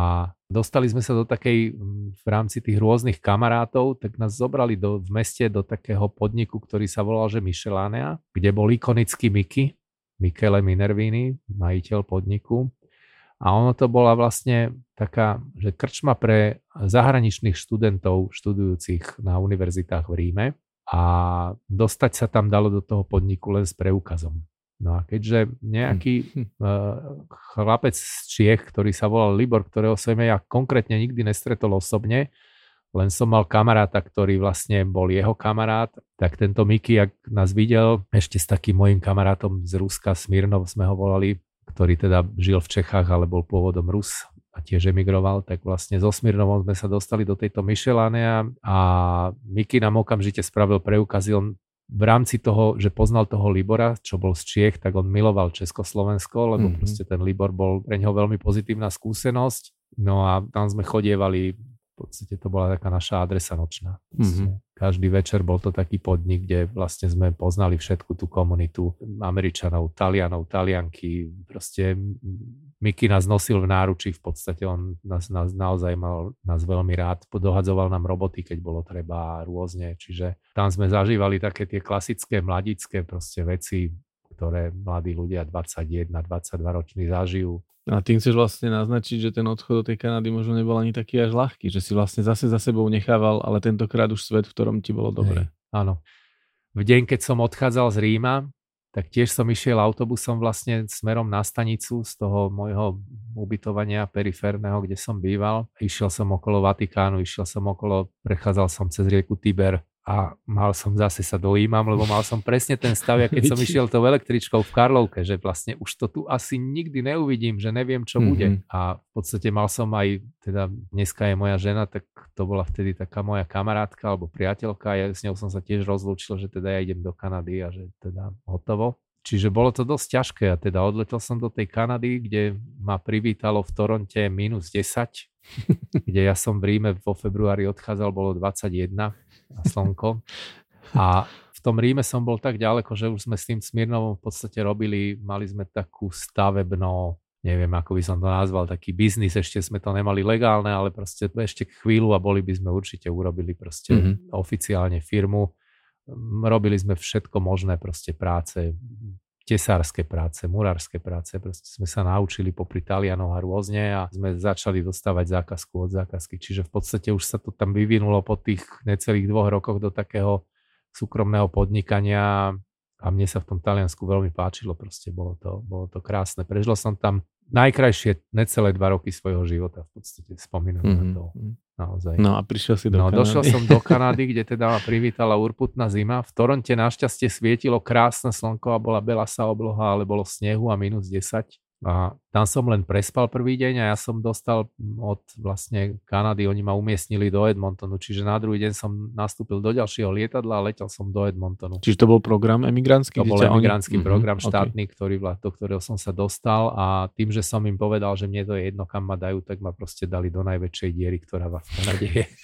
dostali sme sa do takej, v rámci tých rôznych kamarátov, tak nás zobrali do, v meste do takého podniku, ktorý sa volal, že Michelania, kde bol ikonický Mickey, Michele Minervini, majiteľ podniku. A ono to bola vlastne taká, že krčma pre zahraničných študentov študujúcich na univerzitách v Ríme a dostať sa tam dalo do toho podniku len s preukazom. No a keďže nejaký uh, chlapec z Čiech, ktorý sa volal Libor, ktorého som ja konkrétne nikdy nestretol osobne, len som mal kamaráta, ktorý vlastne bol jeho kamarát, tak tento Miky, ak nás videl, ešte s takým mojim kamarátom z Ruska, Smirnov sme ho volali, ktorý teda žil v Čechách, ale bol pôvodom Rus a tiež emigroval, tak vlastne so Smirnovom sme sa dostali do tejto Michelania a Miky nám okamžite spravil preukazy, on v rámci toho, že poznal toho Libora, čo bol z Čiech, tak on miloval Československo, lebo mm-hmm. proste ten Libor bol pre neho veľmi pozitívna skúsenosť. No a tam sme chodievali, podstate to bola taká naša adresa nočná. Mm-hmm. Každý večer bol to taký podnik, kde vlastne sme poznali všetku tú komunitu Američanov, Talianov, Talianky, proste Miky nás nosil v náruči, v podstate on nás, nás naozaj mal nás veľmi rád, dohadzoval nám roboty, keď bolo treba rôzne, čiže tam sme zažívali také tie klasické mladické proste veci, ktoré mladí ľudia 21, 22 roční zažijú. A tým chceš vlastne naznačiť, že ten odchod do tej Kanady možno nebol ani taký až ľahký, že si vlastne zase za sebou nechával, ale tentokrát už svet, v ktorom ti bolo dobre. Hej, áno. V deň, keď som odchádzal z Ríma, tak tiež som išiel autobusom vlastne smerom na stanicu z toho môjho ubytovania periférneho, kde som býval. Išiel som okolo Vatikánu, išiel som okolo, prechádzal som cez rieku Tiber a mal som zase sa dojímam, lebo mal som presne ten stav, keď som išiel tou električkou v Karlovke, že vlastne už to tu asi nikdy neuvidím, že neviem, čo mm-hmm. bude. A v podstate mal som aj, teda dneska je moja žena, tak to bola vtedy taká moja kamarátka alebo priateľka, ja s ňou som sa tiež rozlúčil, že teda ja idem do Kanady a že teda hotovo. Čiže bolo to dosť ťažké a teda odletel som do tej Kanady, kde ma privítalo v Toronte minus 10, [laughs] kde ja som v Ríme vo februári odchádzal, bolo 21 a slnko. A v tom Ríme som bol tak ďaleko, že už sme s tým Smirnovom v podstate robili, mali sme takú stavebno, neviem ako by som to nazval, taký biznis, ešte sme to nemali legálne, ale proste ešte chvíľu a boli by sme určite urobili proste mm-hmm. oficiálne firmu robili sme všetko možné proste práce, tesárske práce, murárske práce, proste sme sa naučili popri Talianov a rôzne a sme začali dostávať zákazku od zákazky. Čiže v podstate už sa to tam vyvinulo po tých necelých dvoch rokoch do takého súkromného podnikania a mne sa v tom Taliansku veľmi páčilo, proste bolo to, bolo to krásne. Prežil som tam najkrajšie necelé dva roky svojho života, v podstate spomínam mm-hmm. na mhm, to. Naozaj. No a prišiel si do no, Kanady. došiel som do [laughs] Kanady, kde teda ma privítala urputná zima. V Toronte našťastie svietilo krásne slnko a bola belá sa obloha, ale bolo snehu a minus 10. A tam som len prespal prvý deň a ja som dostal od vlastne Kanady, oni ma umiestnili do Edmontonu, čiže na druhý deň som nastúpil do ďalšieho lietadla a letel som do Edmontonu. Čiže to bol program emigrantský? To bol emigrantský oni... Mhm, program štátny, okay. ktorý, do ktorého som sa dostal a tým, že som im povedal, že mne to je jedno, kam ma dajú, tak ma proste dali do najväčšej diery, ktorá v Kanade je. [laughs]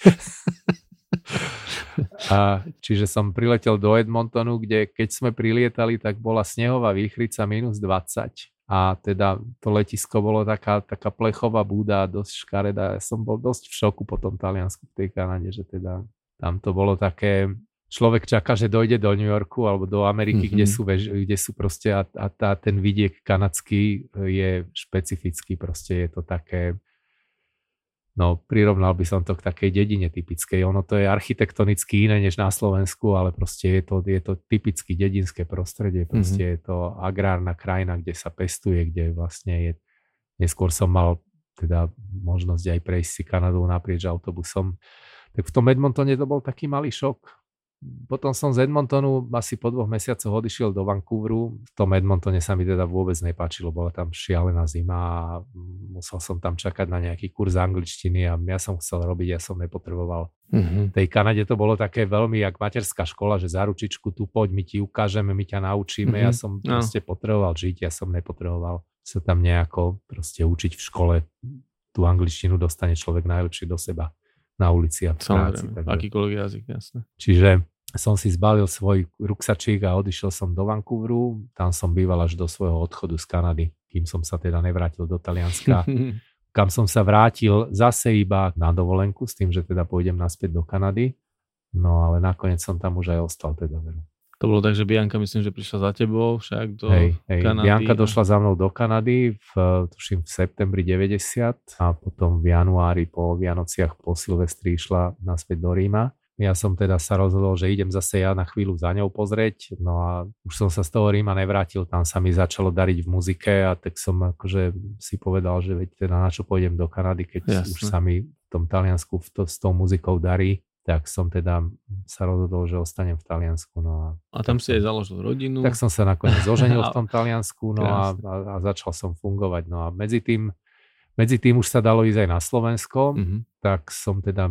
A čiže som priletel do Edmontonu, kde keď sme prilietali, tak bola snehová výchrica minus 20 a teda to letisko bolo taká, taká plechová búda, dosť škaredá. Ja som bol dosť v šoku po tom Taliansku v tej Kanade, že teda tam to bolo také, človek čaká, že dojde do New Yorku alebo do Ameriky, mm-hmm. kde, sú, kde sú proste a, a tá, ten vidiek kanadský je špecifický, proste je to také, No, prirovnal by som to k takej dedine typickej. Ono to je architektonicky iné než na Slovensku, ale proste je to, je to typicky dedinské prostredie. Proste mm-hmm. je to agrárna krajina, kde sa pestuje, kde vlastne je... Neskôr som mal teda možnosť aj prejsť si Kanadou naprieč autobusom. Tak v tom Edmontone to bol taký malý šok, potom som z Edmontonu asi po dvoch mesiacoch odišiel do Vancouveru. V tom Edmontone sa mi teda vôbec nepáčilo, bola tam šialená zima a musel som tam čakať na nejaký kurz angličtiny a ja som chcel robiť, ja som nepotreboval. Mm-hmm. V tej Kanade to bolo také veľmi jak materská škola, že za ručičku tu poď, my ti ukážeme, my ťa naučíme. Mm-hmm. Ja som no. proste potreboval žiť, ja som nepotreboval sa tam nejako proste učiť v škole. Tú angličtinu dostane človek najlepšie do seba na ulici a v práci. Takže... Akýkoľvek jazyk, jasné. Čiže som si zbalil svoj ruksačík a odišiel som do Vancouveru. Tam som býval až do svojho odchodu z Kanady, kým som sa teda nevrátil do Talianska. [laughs] kam som sa vrátil zase iba na dovolenku s tým, že teda pôjdem naspäť do Kanady. No ale nakoniec som tam už aj ostal teda veru. To bolo tak, že Bianka myslím, že prišla za tebou však do hej, hej. Kanady. Bianka došla za mnou do Kanady v, tuším, v septembri 90 a potom v januári po Vianociach po Silvestri išla naspäť do Ríma. Ja som teda sa rozhodol, že idem zase ja na chvíľu za ňou pozrieť, no a už som sa z toho Ríma nevrátil, tam sa mi začalo dariť v muzike a tak som akože si povedal, že veď teda na čo pôjdem do Kanady, keď Jasne. už sa mi v tom Taliansku v to, s tou muzikou darí, tak som teda sa rozhodol, že ostanem v Taliansku. No a, a tam si aj založil rodinu. Tak som sa nakoniec zoženil v tom [laughs] Taliansku no a, a, a začal som fungovať. No a medzi tým medzi tým už sa dalo ísť aj na Slovensko, mm-hmm. tak som teda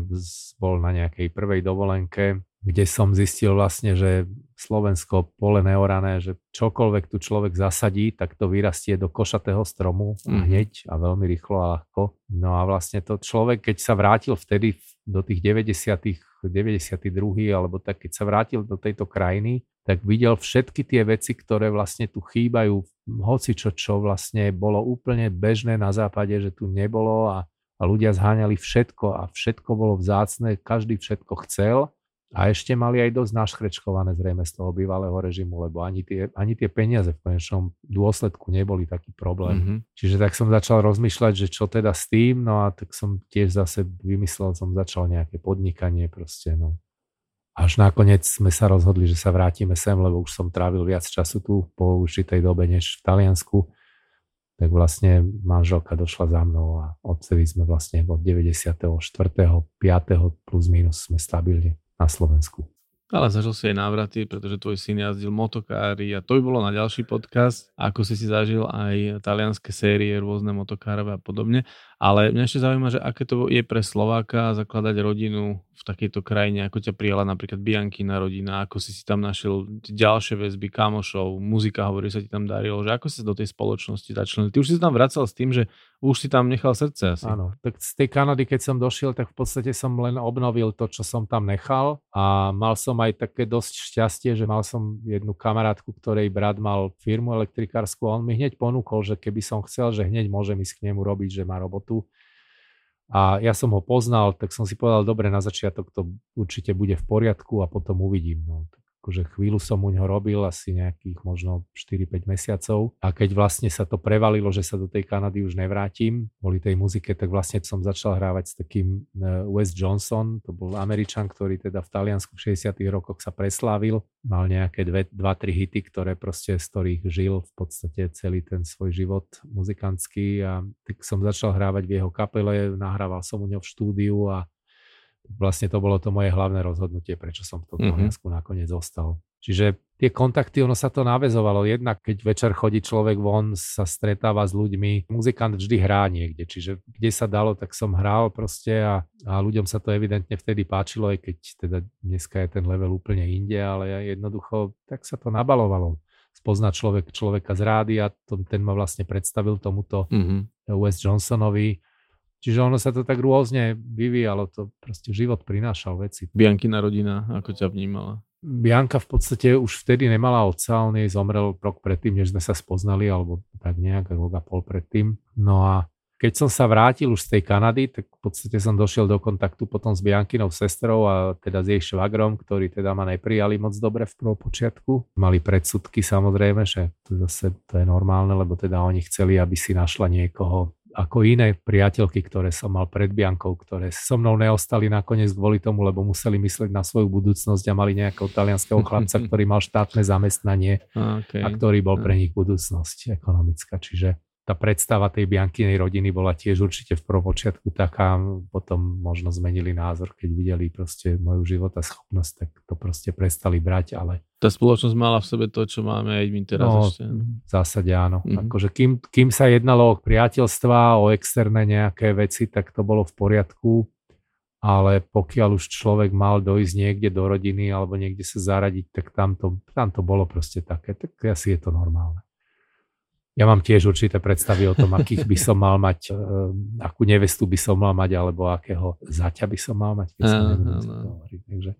bol na nejakej prvej dovolenke, kde som zistil vlastne, že Slovensko pole neorané, že čokoľvek tu človek zasadí, tak to vyrastie do košatého stromu mm-hmm. hneď a veľmi rýchlo a ľahko. No a vlastne to človek, keď sa vrátil vtedy do tých 90 92. alebo tak, keď sa vrátil do tejto krajiny, tak videl všetky tie veci, ktoré vlastne tu chýbajú, čo, čo vlastne bolo úplne bežné na západe, že tu nebolo a, a ľudia zháňali všetko a všetko bolo vzácne, každý všetko chcel a ešte mali aj dosť naškrečkované zrejme z toho bývalého režimu, lebo ani tie, ani tie peniaze v konečnom dôsledku neboli taký problém. Mm-hmm. Čiže tak som začal rozmýšľať, že čo teda s tým, no a tak som tiež zase vymyslel, som začal nejaké podnikanie proste, no. Až nakoniec sme sa rozhodli, že sa vrátime sem, lebo už som trávil viac času tu po určitej dobe než v Taliansku. Tak vlastne manželka došla za mnou a odtedy sme vlastne od 94. 5. plus minus sme stabilne na Slovensku. Ale zažil si aj návraty, pretože tvoj syn jazdil motokári a to by bolo na ďalší podcast, ako si si zažil aj talianské série, rôzne motokárové a podobne. Ale mňa ešte zaujíma, že aké to je pre Slováka zakladať rodinu v takejto krajine, ako ťa prijala napríklad Biankina rodina, ako si si tam našiel ďalšie väzby, kamošov, muzika hovorí, sa ti tam darilo, že ako si do tej spoločnosti začal. Ty už si tam vracal s tým, že už si tam nechal srdce asi. Áno, tak z tej Kanady, keď som došiel, tak v podstate som len obnovil to, čo som tam nechal a mal som aj také dosť šťastie, že mal som jednu kamarátku, ktorej brat mal firmu elektrikárskú a on mi hneď ponúkol, že keby som chcel, že hneď môžem ísť k nemu robiť, že má robotu a ja som ho poznal, tak som si povedal, dobre, na začiatok to určite bude v poriadku a potom uvidím. No, akože chvíľu som u ňoho robil, asi nejakých možno 4-5 mesiacov. A keď vlastne sa to prevalilo, že sa do tej Kanady už nevrátim, boli tej muzike, tak vlastne som začal hrávať s takým e, Wes Johnson, to bol Američan, ktorý teda v Taliansku v 60 rokoch sa preslávil, mal nejaké 2-3 hity, ktoré proste z ktorých žil v podstate celý ten svoj život muzikantský. A tak som začal hrávať v jeho kapele, nahrával som u ňo v štúdiu a vlastne to bolo to moje hlavné rozhodnutie, prečo som v tom mm-hmm. nakoniec zostal. Čiže tie kontakty, ono sa to navezovalo. Jednak, keď večer chodí človek von, sa stretáva s ľuďmi. Muzikant vždy hrá niekde, čiže kde sa dalo, tak som hral proste a, a ľuďom sa to evidentne vtedy páčilo, aj keď teda dneska je ten level úplne inde, ale jednoducho tak sa to nabalovalo. Spozná človek človeka z rády a to, ten ma vlastne predstavil tomuto mm-hmm. Wes Johnsonovi Čiže ono sa to tak rôzne vyvíjalo, to proste život prinášal veci. Biankina rodina, ako ťa vnímala? Bianka v podstate už vtedy nemala otca, on jej zomrel rok predtým, než sme sa spoznali, alebo tak nejak, rok a pol predtým. No a keď som sa vrátil už z tej Kanady, tak v podstate som došiel do kontaktu potom s Biankinou sestrou a teda s jej švagrom, ktorí teda ma neprijali moc dobre v prvom počiatku. Mali predsudky samozrejme, že to zase to je normálne, lebo teda oni chceli, aby si našla niekoho ako iné priateľky, ktoré som mal pred Biankou, ktoré so mnou neostali nakoniec kvôli tomu, lebo museli myslieť na svoju budúcnosť a mali nejakého talianského chlapca, [laughs] ktorý mal štátne zamestnanie okay. a ktorý bol pre nich budúcnosť ekonomická. Čiže tá predstava tej Biankinej rodiny bola tiež určite v prvopočiatku taká, potom možno zmenili názor, keď videli proste moju život a schopnosť, tak to proste prestali brať, ale... Tá spoločnosť mala v sebe to, čo máme aj my teraz no, ešte. V zásade áno. Mm-hmm. Akože kým, kým sa jednalo o priateľstva, o externé nejaké veci, tak to bolo v poriadku, ale pokiaľ už človek mal dojsť niekde do rodiny alebo niekde sa zaradiť, tak tam to, tam to bolo proste také, tak asi je to normálne. Ja mám tiež určité predstavy o tom, akých by som mal mať, uh, akú nevestu by som mal mať, alebo akého zaťa by som mal mať, keď sa neviem, takže,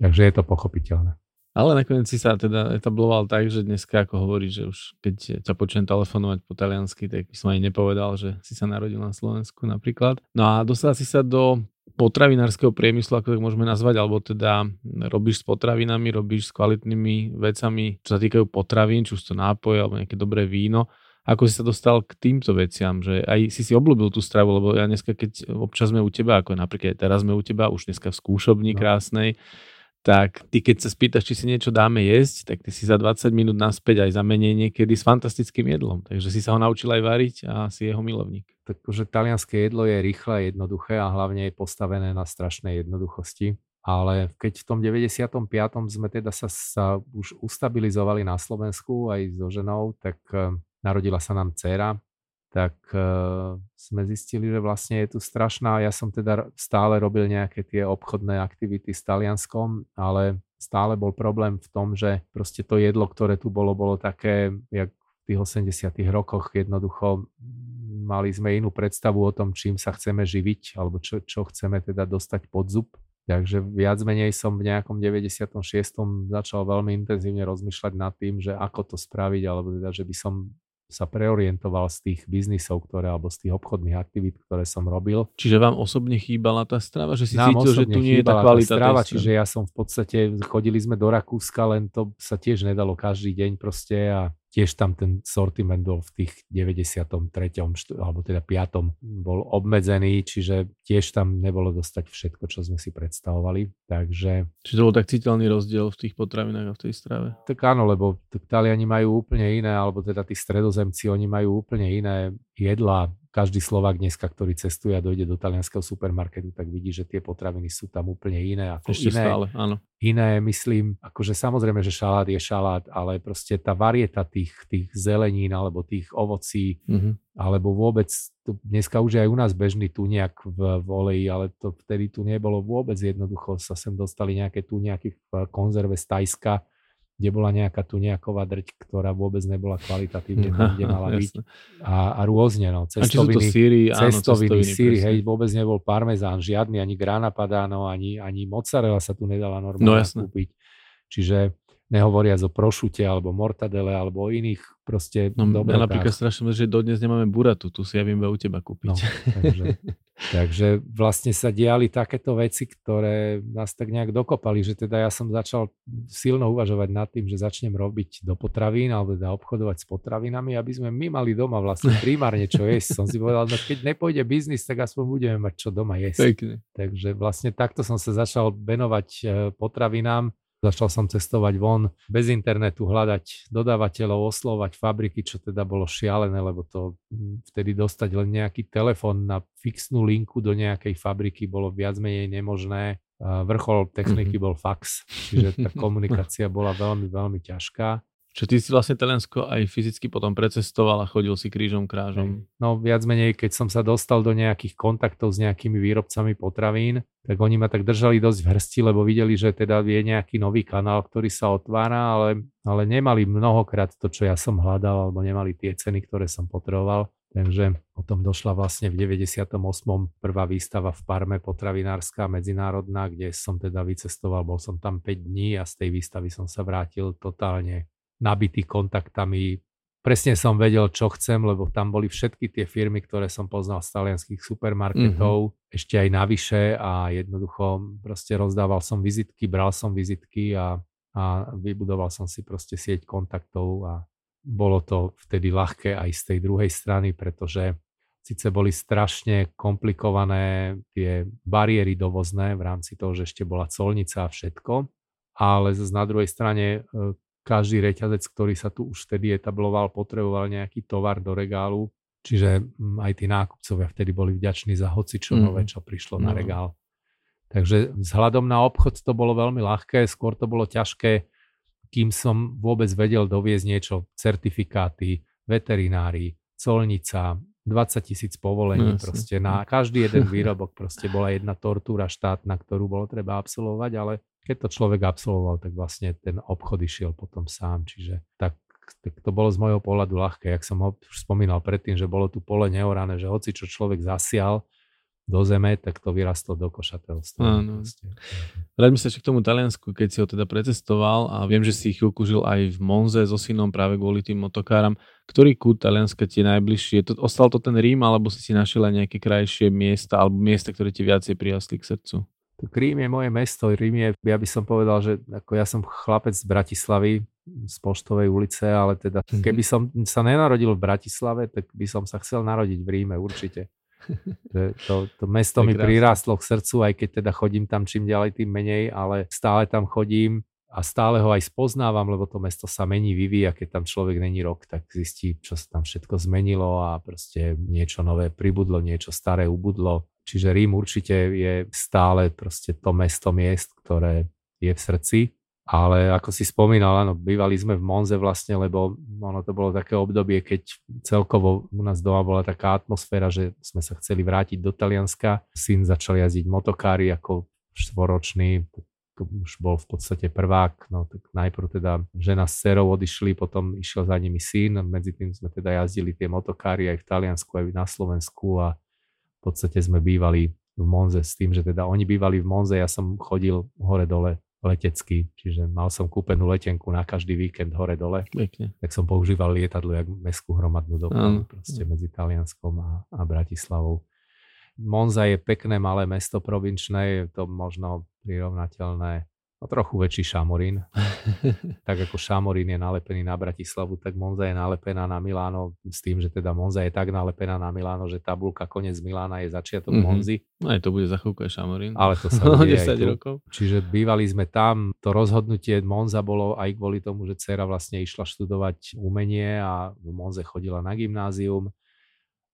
takže je to pochopiteľné. Ale nakoniec si sa teda etabloval tak, že dneska ako hovorí, že už keď ťa počujem telefonovať po taliansky, tak by som ani nepovedal, že si sa narodil na Slovensku napríklad. No a dostal si sa do potravinárskeho priemyslu, ako tak môžeme nazvať, alebo teda robíš s potravinami, robíš s kvalitnými vecami, čo sa týkajú potravín, či už to nápoje alebo nejaké dobré víno. Ako si sa dostal k týmto veciam, že aj si si obľúbil tú stravu, lebo ja dneska, keď občas sme u teba, ako napríklad teraz sme u teba, už dneska v skúšobni no. krásnej, tak ty keď sa spýtaš, či si niečo dáme jesť, tak ty si za 20 minút naspäť aj za menej niekedy s fantastickým jedlom. Takže si sa ho naučil aj variť a si jeho milovník. Takže talianské jedlo je rýchle, jednoduché a hlavne je postavené na strašnej jednoduchosti. Ale keď v tom 95. sme teda sa, sa už ustabilizovali na Slovensku aj so ženou, tak eh, narodila sa nám dcéra, tak uh, sme zistili, že vlastne je tu strašná, ja som teda stále robil nejaké tie obchodné aktivity s Talianskom, ale stále bol problém v tom, že proste to jedlo, ktoré tu bolo, bolo také, jak v tých 80 rokoch jednoducho mali sme inú predstavu o tom, čím sa chceme živiť, alebo čo, čo chceme teda dostať pod zub. Takže viac menej som v nejakom 96. začal veľmi intenzívne rozmýšľať nad tým, že ako to spraviť, alebo teda, že by som sa preorientoval z tých biznisov, ktoré, alebo z tých obchodných aktivít, ktoré som robil. Čiže vám osobne chýbala tá strava, že si Nám cítil, že tu nie je tá kvalita tá strava, čiže ja som v podstate, chodili sme do Rakúska, len to sa tiež nedalo každý deň proste a tiež tam ten sortiment bol v tých 93. alebo teda 5. bol obmedzený, čiže tiež tam nebolo dostať všetko, čo sme si predstavovali. Takže... Čiže to bol tak citeľný rozdiel v tých potravinách a v tej strave? Tak áno, lebo Taliani majú úplne iné, alebo teda tí stredozemci, oni majú úplne iné jedlá, každý Slovak dneska, ktorý cestuje a dojde do talianského supermarketu, tak vidí, že tie potraviny sú tam úplne iné. Ako Ešte iné, stále, áno. Iné, myslím, akože samozrejme, že šalát je šalát, ale proste tá varieta tých, tých zelenín alebo tých ovocí, mm-hmm. alebo vôbec, to dneska už je aj u nás bežný tuniak v, v oleji, ale to vtedy tu nebolo vôbec jednoducho, sa sem dostali nejaké tuniaky v konzerve z Tajska, kde bola nejaká tu nejaková drť, ktorá vôbec nebola kvalitatívne tam, kde mala [laughs] byť. A, a rôzne, no, cestoviny, a síry, cestoviny, áno, cestoviny síry, hej, vôbec nebol parmezán, žiadny, ani grana padano, ani, ani mozzarella sa tu nedala normálne no, kúpiť. Čiže nehovoriac o prošute alebo mortadele alebo o iných proste no, dobrotách. Ja napríklad strašne že dodnes nemáme buratu, tu si ja viem u teba kúpiť. No, takže, [laughs] takže vlastne sa diali takéto veci, ktoré nás tak nejak dokopali, že teda ja som začal silno uvažovať nad tým, že začnem robiť do potravín alebo teda obchodovať s potravinami, aby sme my mali doma vlastne [laughs] primárne čo jesť. Som si povedal, no keď nepôjde biznis, tak aspoň budeme mať čo doma jesť. Pekne. Takže vlastne takto som sa začal venovať eh, potravinám Začal som cestovať von, bez internetu hľadať dodávateľov, oslovať fabriky, čo teda bolo šialené, lebo to vtedy dostať len nejaký telefon na fixnú linku do nejakej fabriky bolo viac menej nemožné. Vrchol techniky mm-hmm. bol fax, čiže tá [laughs] komunikácia bola veľmi, veľmi ťažká. Čo ty si vlastne Telensko aj fyzicky potom precestoval a chodil si krížom krážom. No viac menej, keď som sa dostal do nejakých kontaktov s nejakými výrobcami potravín, tak oni ma tak držali dosť v hrsti, lebo videli, že teda je nejaký nový kanál, ktorý sa otvára, ale, ale nemali mnohokrát to, čo ja som hľadal, alebo nemali tie ceny, ktoré som potreboval. Takže potom došla vlastne v 98. prvá výstava v Parme potravinárska medzinárodná, kde som teda vycestoval, bol som tam 5 dní a z tej výstavy som sa vrátil totálne nabitý kontaktami. Presne som vedel, čo chcem, lebo tam boli všetky tie firmy, ktoré som poznal z talianských supermarketov, mm-hmm. ešte aj navyše a jednoducho proste rozdával som vizitky, bral som vizitky a, a vybudoval som si proste sieť kontaktov a bolo to vtedy ľahké aj z tej druhej strany, pretože síce boli strašne komplikované tie bariéry dovozné v rámci toho, že ešte bola colnica a všetko, ale zase na druhej strane e, každý reťazec, ktorý sa tu už vtedy etabloval, potreboval nejaký tovar do regálu, čiže mm, aj tí nákupcovia vtedy boli vďační za hoci čo mm. nové, čo prišlo mm. na regál. Takže vzhľadom na obchod to bolo veľmi ľahké, skôr to bolo ťažké, kým som vôbec vedel doviezť niečo, certifikáty, veterinári, colnica, 20 tisíc povolení no, proste na každý jeden výrobok proste bola jedna tortúra štátna, ktorú bolo treba absolvovať, ale keď to človek absolvoval, tak vlastne ten obchod išiel potom sám, čiže tak, tak to bolo z môjho pohľadu ľahké, jak som ho spomínal predtým, že bolo tu pole neorané, že hoci čo človek zasial, do zeme, tak to vyrastlo do košatelstva. Áno. Vráťme sa ešte k tomu Taliansku, keď si ho teda precestoval a viem, že si chvíľku žil aj v Monze so synom práve kvôli tým motokáram. Ktorý kút Talianska ti je najbližšie? To, ostal to ten Rím, alebo si si našiel aj nejaké krajšie miesta, alebo miesta, ktoré ti viacej prijasli k srdcu? Rím je moje mesto. Rím je, ja by som povedal, že ako ja som chlapec z Bratislavy, z Poštovej ulice, ale teda mhm. keby som sa nenarodil v Bratislave, tak by som sa chcel narodiť v Ríme určite. [laughs] To, to mesto mi prirástlo k srdcu, aj keď teda chodím tam čím ďalej, tým menej, ale stále tam chodím a stále ho aj spoznávam, lebo to mesto sa mení, vyvíja. Keď tam človek není rok, tak zistí, čo sa tam všetko zmenilo a proste niečo nové pribudlo, niečo staré ubudlo. Čiže Rím určite je stále proste to mesto miest, ktoré je v srdci. Ale ako si spomínal, áno, bývali sme v Monze vlastne, lebo ono to bolo také obdobie, keď celkovo u nás doma bola taká atmosféra, že sme sa chceli vrátiť do Talianska. Syn začal jazdiť motokári ako štvoročný, už bol v podstate prvák, no tak najprv teda žena s dcerou odišli, potom išiel za nimi syn, medzi tým sme teda jazdili tie motokári aj v Taliansku, aj na Slovensku a v podstate sme bývali v Monze s tým, že teda oni bývali v Monze, ja som chodil hore-dole letecký, čiže mal som kúpenú letenku na každý víkend hore-dole. Pekne. Tak som používal lietadlo jak mestskú hromadnú dopravu proste medzi Talianskom a, a Bratislavou. Monza je pekné malé mesto provinčné, je to možno prirovnateľné No trochu väčší Šamorín. [laughs] tak ako Šamorín je nalepený na Bratislavu, tak Monza je nalepená na Miláno s tým, že teda Monza je tak nalepená na Miláno, že tabulka koniec Milána je začiatok mm-hmm. Monzy. No aj to bude za chvíľku aj Šamorín. Ale to sa [laughs] bude 10 rokov. Čiže bývali sme tam. To rozhodnutie Monza bolo aj kvôli tomu, že dcera vlastne išla študovať umenie a v Monze chodila na gymnázium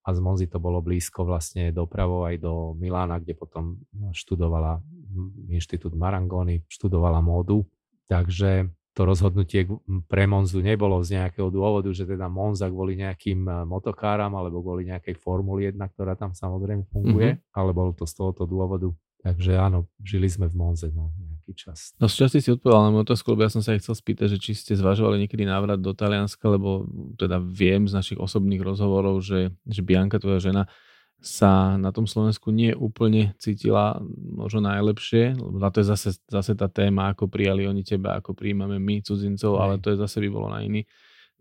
a z Monzy to bolo blízko vlastne dopravou aj do Milána, kde potom študovala inštitút Marangoni, študovala módu. Takže to rozhodnutie pre Monzu nebolo z nejakého dôvodu, že teda Monza kvôli nejakým e, motokáram alebo kvôli nejakej Formuli 1, ktorá tam samozrejme funguje, mm-hmm. ale bolo to z tohoto dôvodu. Takže áno, žili sme v Monze. No nejaký čas. No z časti si odpovedal na moju otázku, lebo ja som sa aj chcel spýtať, že či ste zvažovali niekedy návrat do Talianska, lebo teda viem z našich osobných rozhovorov, že, že Bianka, tvoja žena, sa na tom Slovensku nie úplne cítila možno najlepšie, lebo na to je zase, zase tá téma, ako prijali oni teba, ako príjmame my cudzincov, ale to je zase by bolo na iný,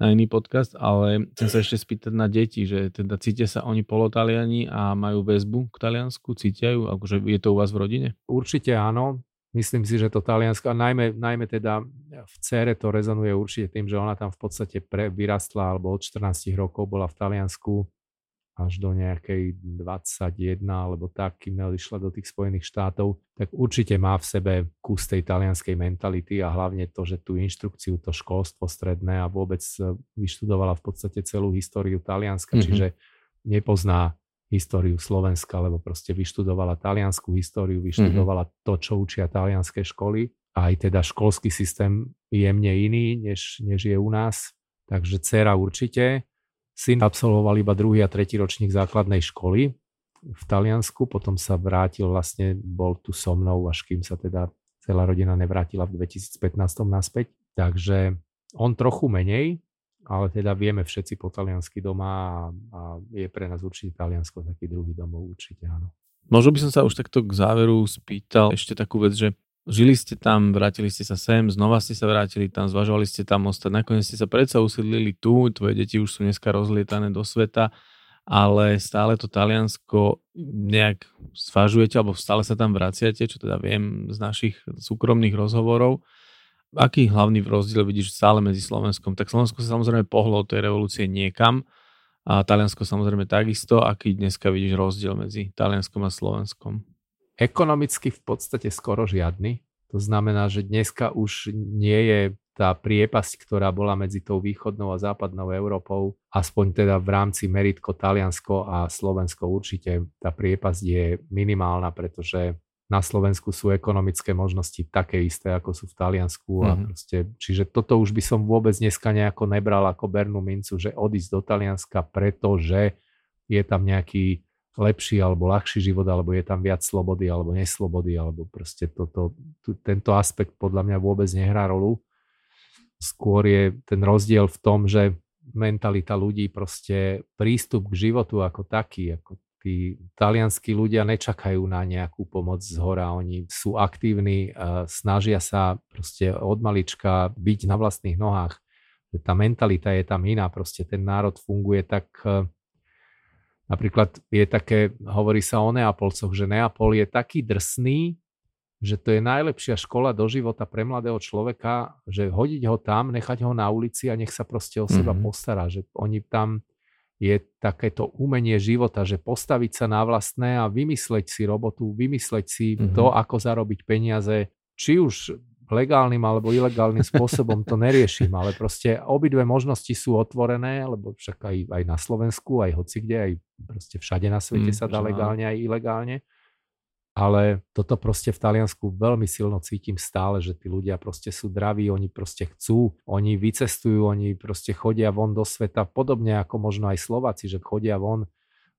na iný podcast, ale chcem sa ešte spýtať na deti, že teda cítia sa oni polotaliani a majú väzbu k Taliansku, cítia ju, akože je to u vás v rodine? Určite áno, myslím si, že to Taliansko, a najmä, najmä teda v cére to rezonuje určite tým, že ona tam v podstate pre, vyrastla, alebo od 14 rokov bola v Taliansku až do nejakej 21 alebo tak, kým neodišla do tých Spojených štátov, tak určite má v sebe kus tej talianskej mentality a hlavne to, že tú inštrukciu, to školstvo stredné a vôbec e, vyštudovala v podstate celú históriu Talianska, mm-hmm. čiže nepozná históriu Slovenska, lebo proste vyštudovala taliansku históriu, vyštudovala mm-hmm. to, čo učia talianské školy. Aj teda školský systém je jemne iný, než, než je u nás. Takže dcera určite. Syn absolvoval iba druhý a tretí ročník základnej školy v Taliansku, potom sa vrátil vlastne, bol tu so mnou, až kým sa teda celá rodina nevrátila v 2015 naspäť. Takže on trochu menej, ale teda vieme všetci po taliansky doma a, a je pre nás určite Taliansko taký druhý domov, určite áno. Možno by som sa už takto k záveru spýtal ešte takú vec, že žili ste tam, vrátili ste sa sem, znova ste sa vrátili tam, zvažovali ste tam ostať, nakoniec ste sa predsa usídlili tu, tvoje deti už sú dneska rozlietané do sveta, ale stále to Taliansko nejak zvažujete, alebo stále sa tam vraciate, čo teda viem z našich súkromných rozhovorov aký hlavný rozdiel vidíš stále medzi Slovenskom? Tak Slovensko sa samozrejme pohlo od tej revolúcie niekam a Taliansko samozrejme takisto. Aký dneska vidíš rozdiel medzi Talianskom a Slovenskom? Ekonomicky v podstate skoro žiadny. To znamená, že dneska už nie je tá priepasť, ktorá bola medzi tou východnou a západnou Európou, aspoň teda v rámci meritko Taliansko a Slovensko určite tá priepasť je minimálna, pretože na Slovensku sú ekonomické možnosti také isté, ako sú v Taliansku. Mm-hmm. A mhm. proste, čiže toto už by som vôbec dneska nejako nebral ako bernú mincu, že odísť do Talianska, pretože je tam nejaký lepší alebo ľahší život, alebo je tam viac slobody alebo neslobody, alebo proste toto, tu, tento aspekt podľa mňa vôbec nehrá rolu. Skôr je ten rozdiel v tom, že mentalita ľudí, proste prístup k životu ako taký, ako tí talianskí ľudia nečakajú na nejakú pomoc z hora, oni sú aktívni, snažia sa proste od malička byť na vlastných nohách. Tá mentalita je tam iná, proste ten národ funguje tak, e, napríklad je také, hovorí sa o Neapolcoch, že Neapol je taký drsný, že to je najlepšia škola do života pre mladého človeka, že hodiť ho tam, nechať ho na ulici a nech sa proste o seba mm-hmm. postará, že oni tam je takéto umenie života, že postaviť sa na vlastné a vymysleť si robotu, vymysleť si mm-hmm. to, ako zarobiť peniaze, či už legálnym alebo ilegálnym spôsobom to neriešim, ale proste obidve možnosti sú otvorené, lebo však aj, aj na Slovensku, aj hoci kde, aj proste všade na svete mm, sa dá legálne aj ilegálne ale toto proste v Taliansku veľmi silno cítim stále, že tí ľudia proste sú draví, oni proste chcú, oni vycestujú, oni proste chodia von do sveta, podobne ako možno aj Slováci, že chodia von,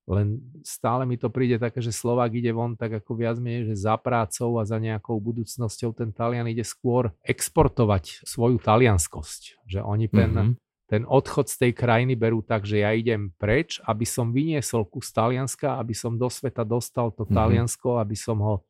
len stále mi to príde také, že Slovák ide von tak ako viac menej, že za prácou a za nejakou budúcnosťou ten Talian ide skôr exportovať svoju talianskosť, že oni ten, mm-hmm ten odchod z tej krajiny berú tak, že ja idem preč, aby som vyniesol kus Talianska, aby som do sveta dostal to mm-hmm. Taliansko, aby som ho,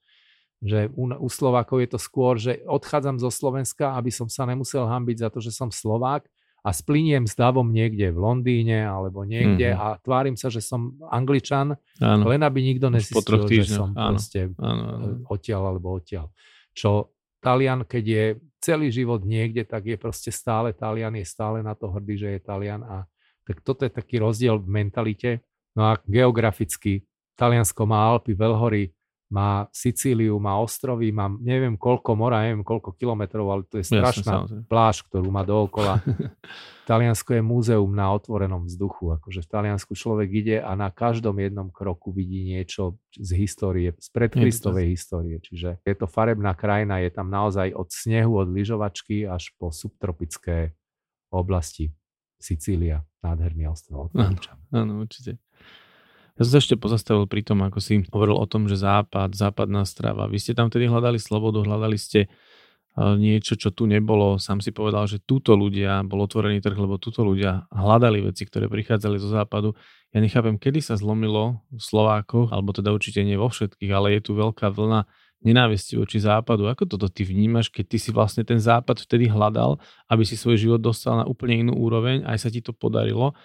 že u, u Slovákov je to skôr, že odchádzam zo Slovenska, aby som sa nemusel hambiť za to, že som Slovák a spliniem s davom niekde v Londýne alebo niekde mm-hmm. a tvárim sa, že som Angličan, áno. len aby nikto nezistil, že som áno. proste áno, áno. odtiaľ alebo odtiaľ. Čo Talian, keď je celý život niekde, tak je proste stále Talian, je stále na to hrdý, že je Talian a tak toto je taký rozdiel v mentalite. No a geograficky Taliansko má Alpy, Velhory, má Sicíliu, má ostrovy, má neviem koľko mora, neviem koľko kilometrov, ale to je strašná Jasne, pláž, ktorú má dookola. [laughs] Taliansko je múzeum na otvorenom vzduchu, akože v Taliansku človek ide a na každom jednom kroku vidí niečo z histórie, z predkristovej histórie, čiže je to farebná krajina, je tam naozaj od snehu, od lyžovačky až po subtropické oblasti. Sicília, nádherný ostrov. Áno, určite. Ja som sa ešte pozastavil pri tom, ako si hovoril o tom, že západ, západná strava. Vy ste tam tedy hľadali slobodu, hľadali ste e, niečo, čo tu nebolo. Sám si povedal, že túto ľudia, bol otvorený trh, lebo túto ľudia hľadali veci, ktoré prichádzali zo západu. Ja nechápem, kedy sa zlomilo v Slovákoch, alebo teda určite nie vo všetkých, ale je tu veľká vlna nenávisti voči západu. Ako toto ty vnímaš, keď ty si vlastne ten západ vtedy hľadal, aby si svoj život dostal na úplne inú úroveň, aj sa ti to podarilo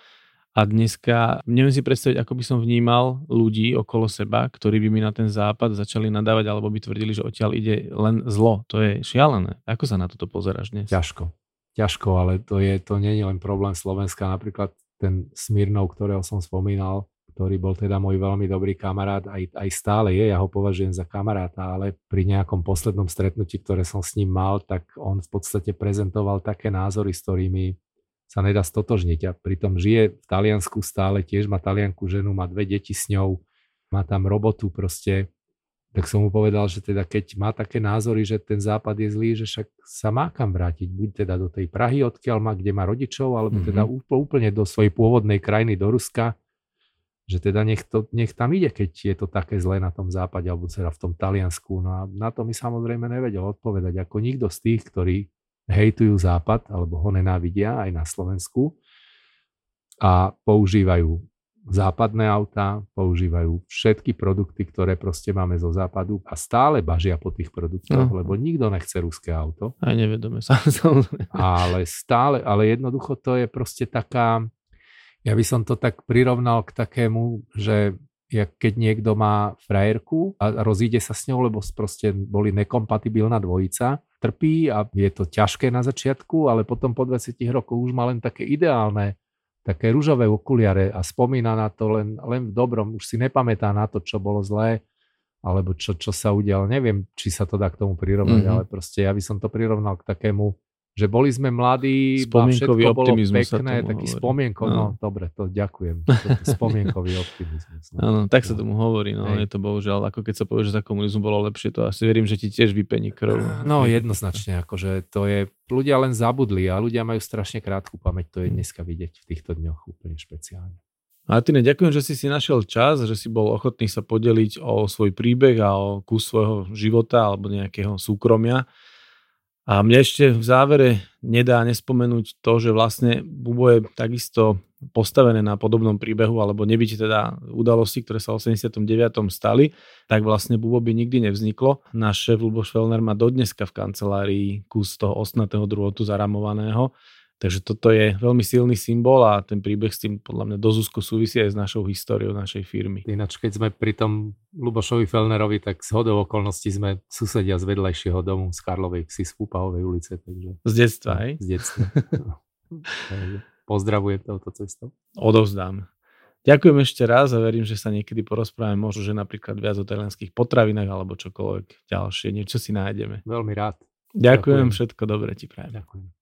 a dneska neviem si predstaviť, ako by som vnímal ľudí okolo seba, ktorí by mi na ten západ začali nadávať alebo by tvrdili, že odtiaľ ide len zlo. To je šialené. Ako sa na toto pozeráš dnes? Ťažko. Ťažko, ale to, je, to nie je len problém Slovenska. Napríklad ten Smirnov, ktorého som spomínal, ktorý bol teda môj veľmi dobrý kamarát, aj, aj stále je, ja ho považujem za kamaráta, ale pri nejakom poslednom stretnutí, ktoré som s ním mal, tak on v podstate prezentoval také názory, s ktorými sa nedá stotožniť a pritom žije v Taliansku stále, tiež má talianku ženu, má dve deti s ňou, má tam robotu proste, tak som mu povedal, že teda keď má také názory, že ten západ je zlý, že však sa má kam vrátiť, buď teda do tej Prahy, odkiaľ má, kde má rodičov, alebo mm-hmm. teda úplne do svojej pôvodnej krajiny, do Ruska, že teda nech, to, nech tam ide, keď je to také zlé na tom západe, alebo teda v tom Taliansku. No a na to mi samozrejme nevedel odpovedať, ako nikto z tých, ktorí hejtujú Západ alebo ho nenávidia aj na Slovensku a používajú západné autá, používajú všetky produkty, ktoré proste máme zo západu a stále bažia po tých produktoch, no. lebo nikto nechce ruské auto. Aj nevedome [laughs] sa. ale stále, ale jednoducho to je proste taká, ja by som to tak prirovnal k takému, že jak keď niekto má frajerku a rozíde sa s ňou, lebo proste boli nekompatibilná dvojica trpí a je to ťažké na začiatku, ale potom po 20 rokoch už má len také ideálne, také rúžové okuliare a spomína na to len, len v dobrom, už si nepamätá na to, čo bolo zlé, alebo čo, čo sa udialo. Neviem, či sa to dá k tomu prirovnať, mm-hmm. ale proste ja by som to prirovnal k takému že boli sme mladí, spomienkový všetko bolo pekné, taký spomienko, no. no dobre, to ďakujem. [laughs] spomienkový optimizmus. No. Áno, tak sa tomu hovorí, no Hej. je to bohužiaľ, ako keď sa povie, že za komunizmu bolo lepšie, to asi verím, že ti tiež vypení krv. No jednoznačne, akože to je, ľudia len zabudli a ľudia majú strašne krátku pamäť, to je hm. dneska vidieť v týchto dňoch úplne špeciálne. Martine, ďakujem, že si si našiel čas, že si bol ochotný sa podeliť o svoj príbeh a o kus svojho života alebo nejakého súkromia A mne ešte v závere nedá nespomenúť to, že vlastne Bubo je takisto postavené na podobnom príbehu, alebo nebyť teda udalosti, ktoré sa v 89. stali, tak vlastne Bubo by nikdy nevzniklo. Náš šéf Luboš Fellner má dodneska v kancelárii kus toho osnatého druhotu zaramovaného, Takže toto je veľmi silný symbol a ten príbeh s tým podľa mňa dosť úzko súvisí aj s našou históriou našej firmy. Ináč, keď sme pri tom Lubošovi Felnerovi, tak z hodou okolností sme susedia z vedľajšieho domu z Karlovej vsi z Púpahovej ulice. Takže... Z detstva, hej? Z detstva. [laughs] Pozdravujem touto cestou. Odovzdám. Ďakujem ešte raz a verím, že sa niekedy porozprávame možno, že napríklad viac o talianských potravinách alebo čokoľvek ďalšie. Niečo si nájdeme. Veľmi rád. Ďakujem, Ďakujem. všetko dobre ti prajem. Ďakujem.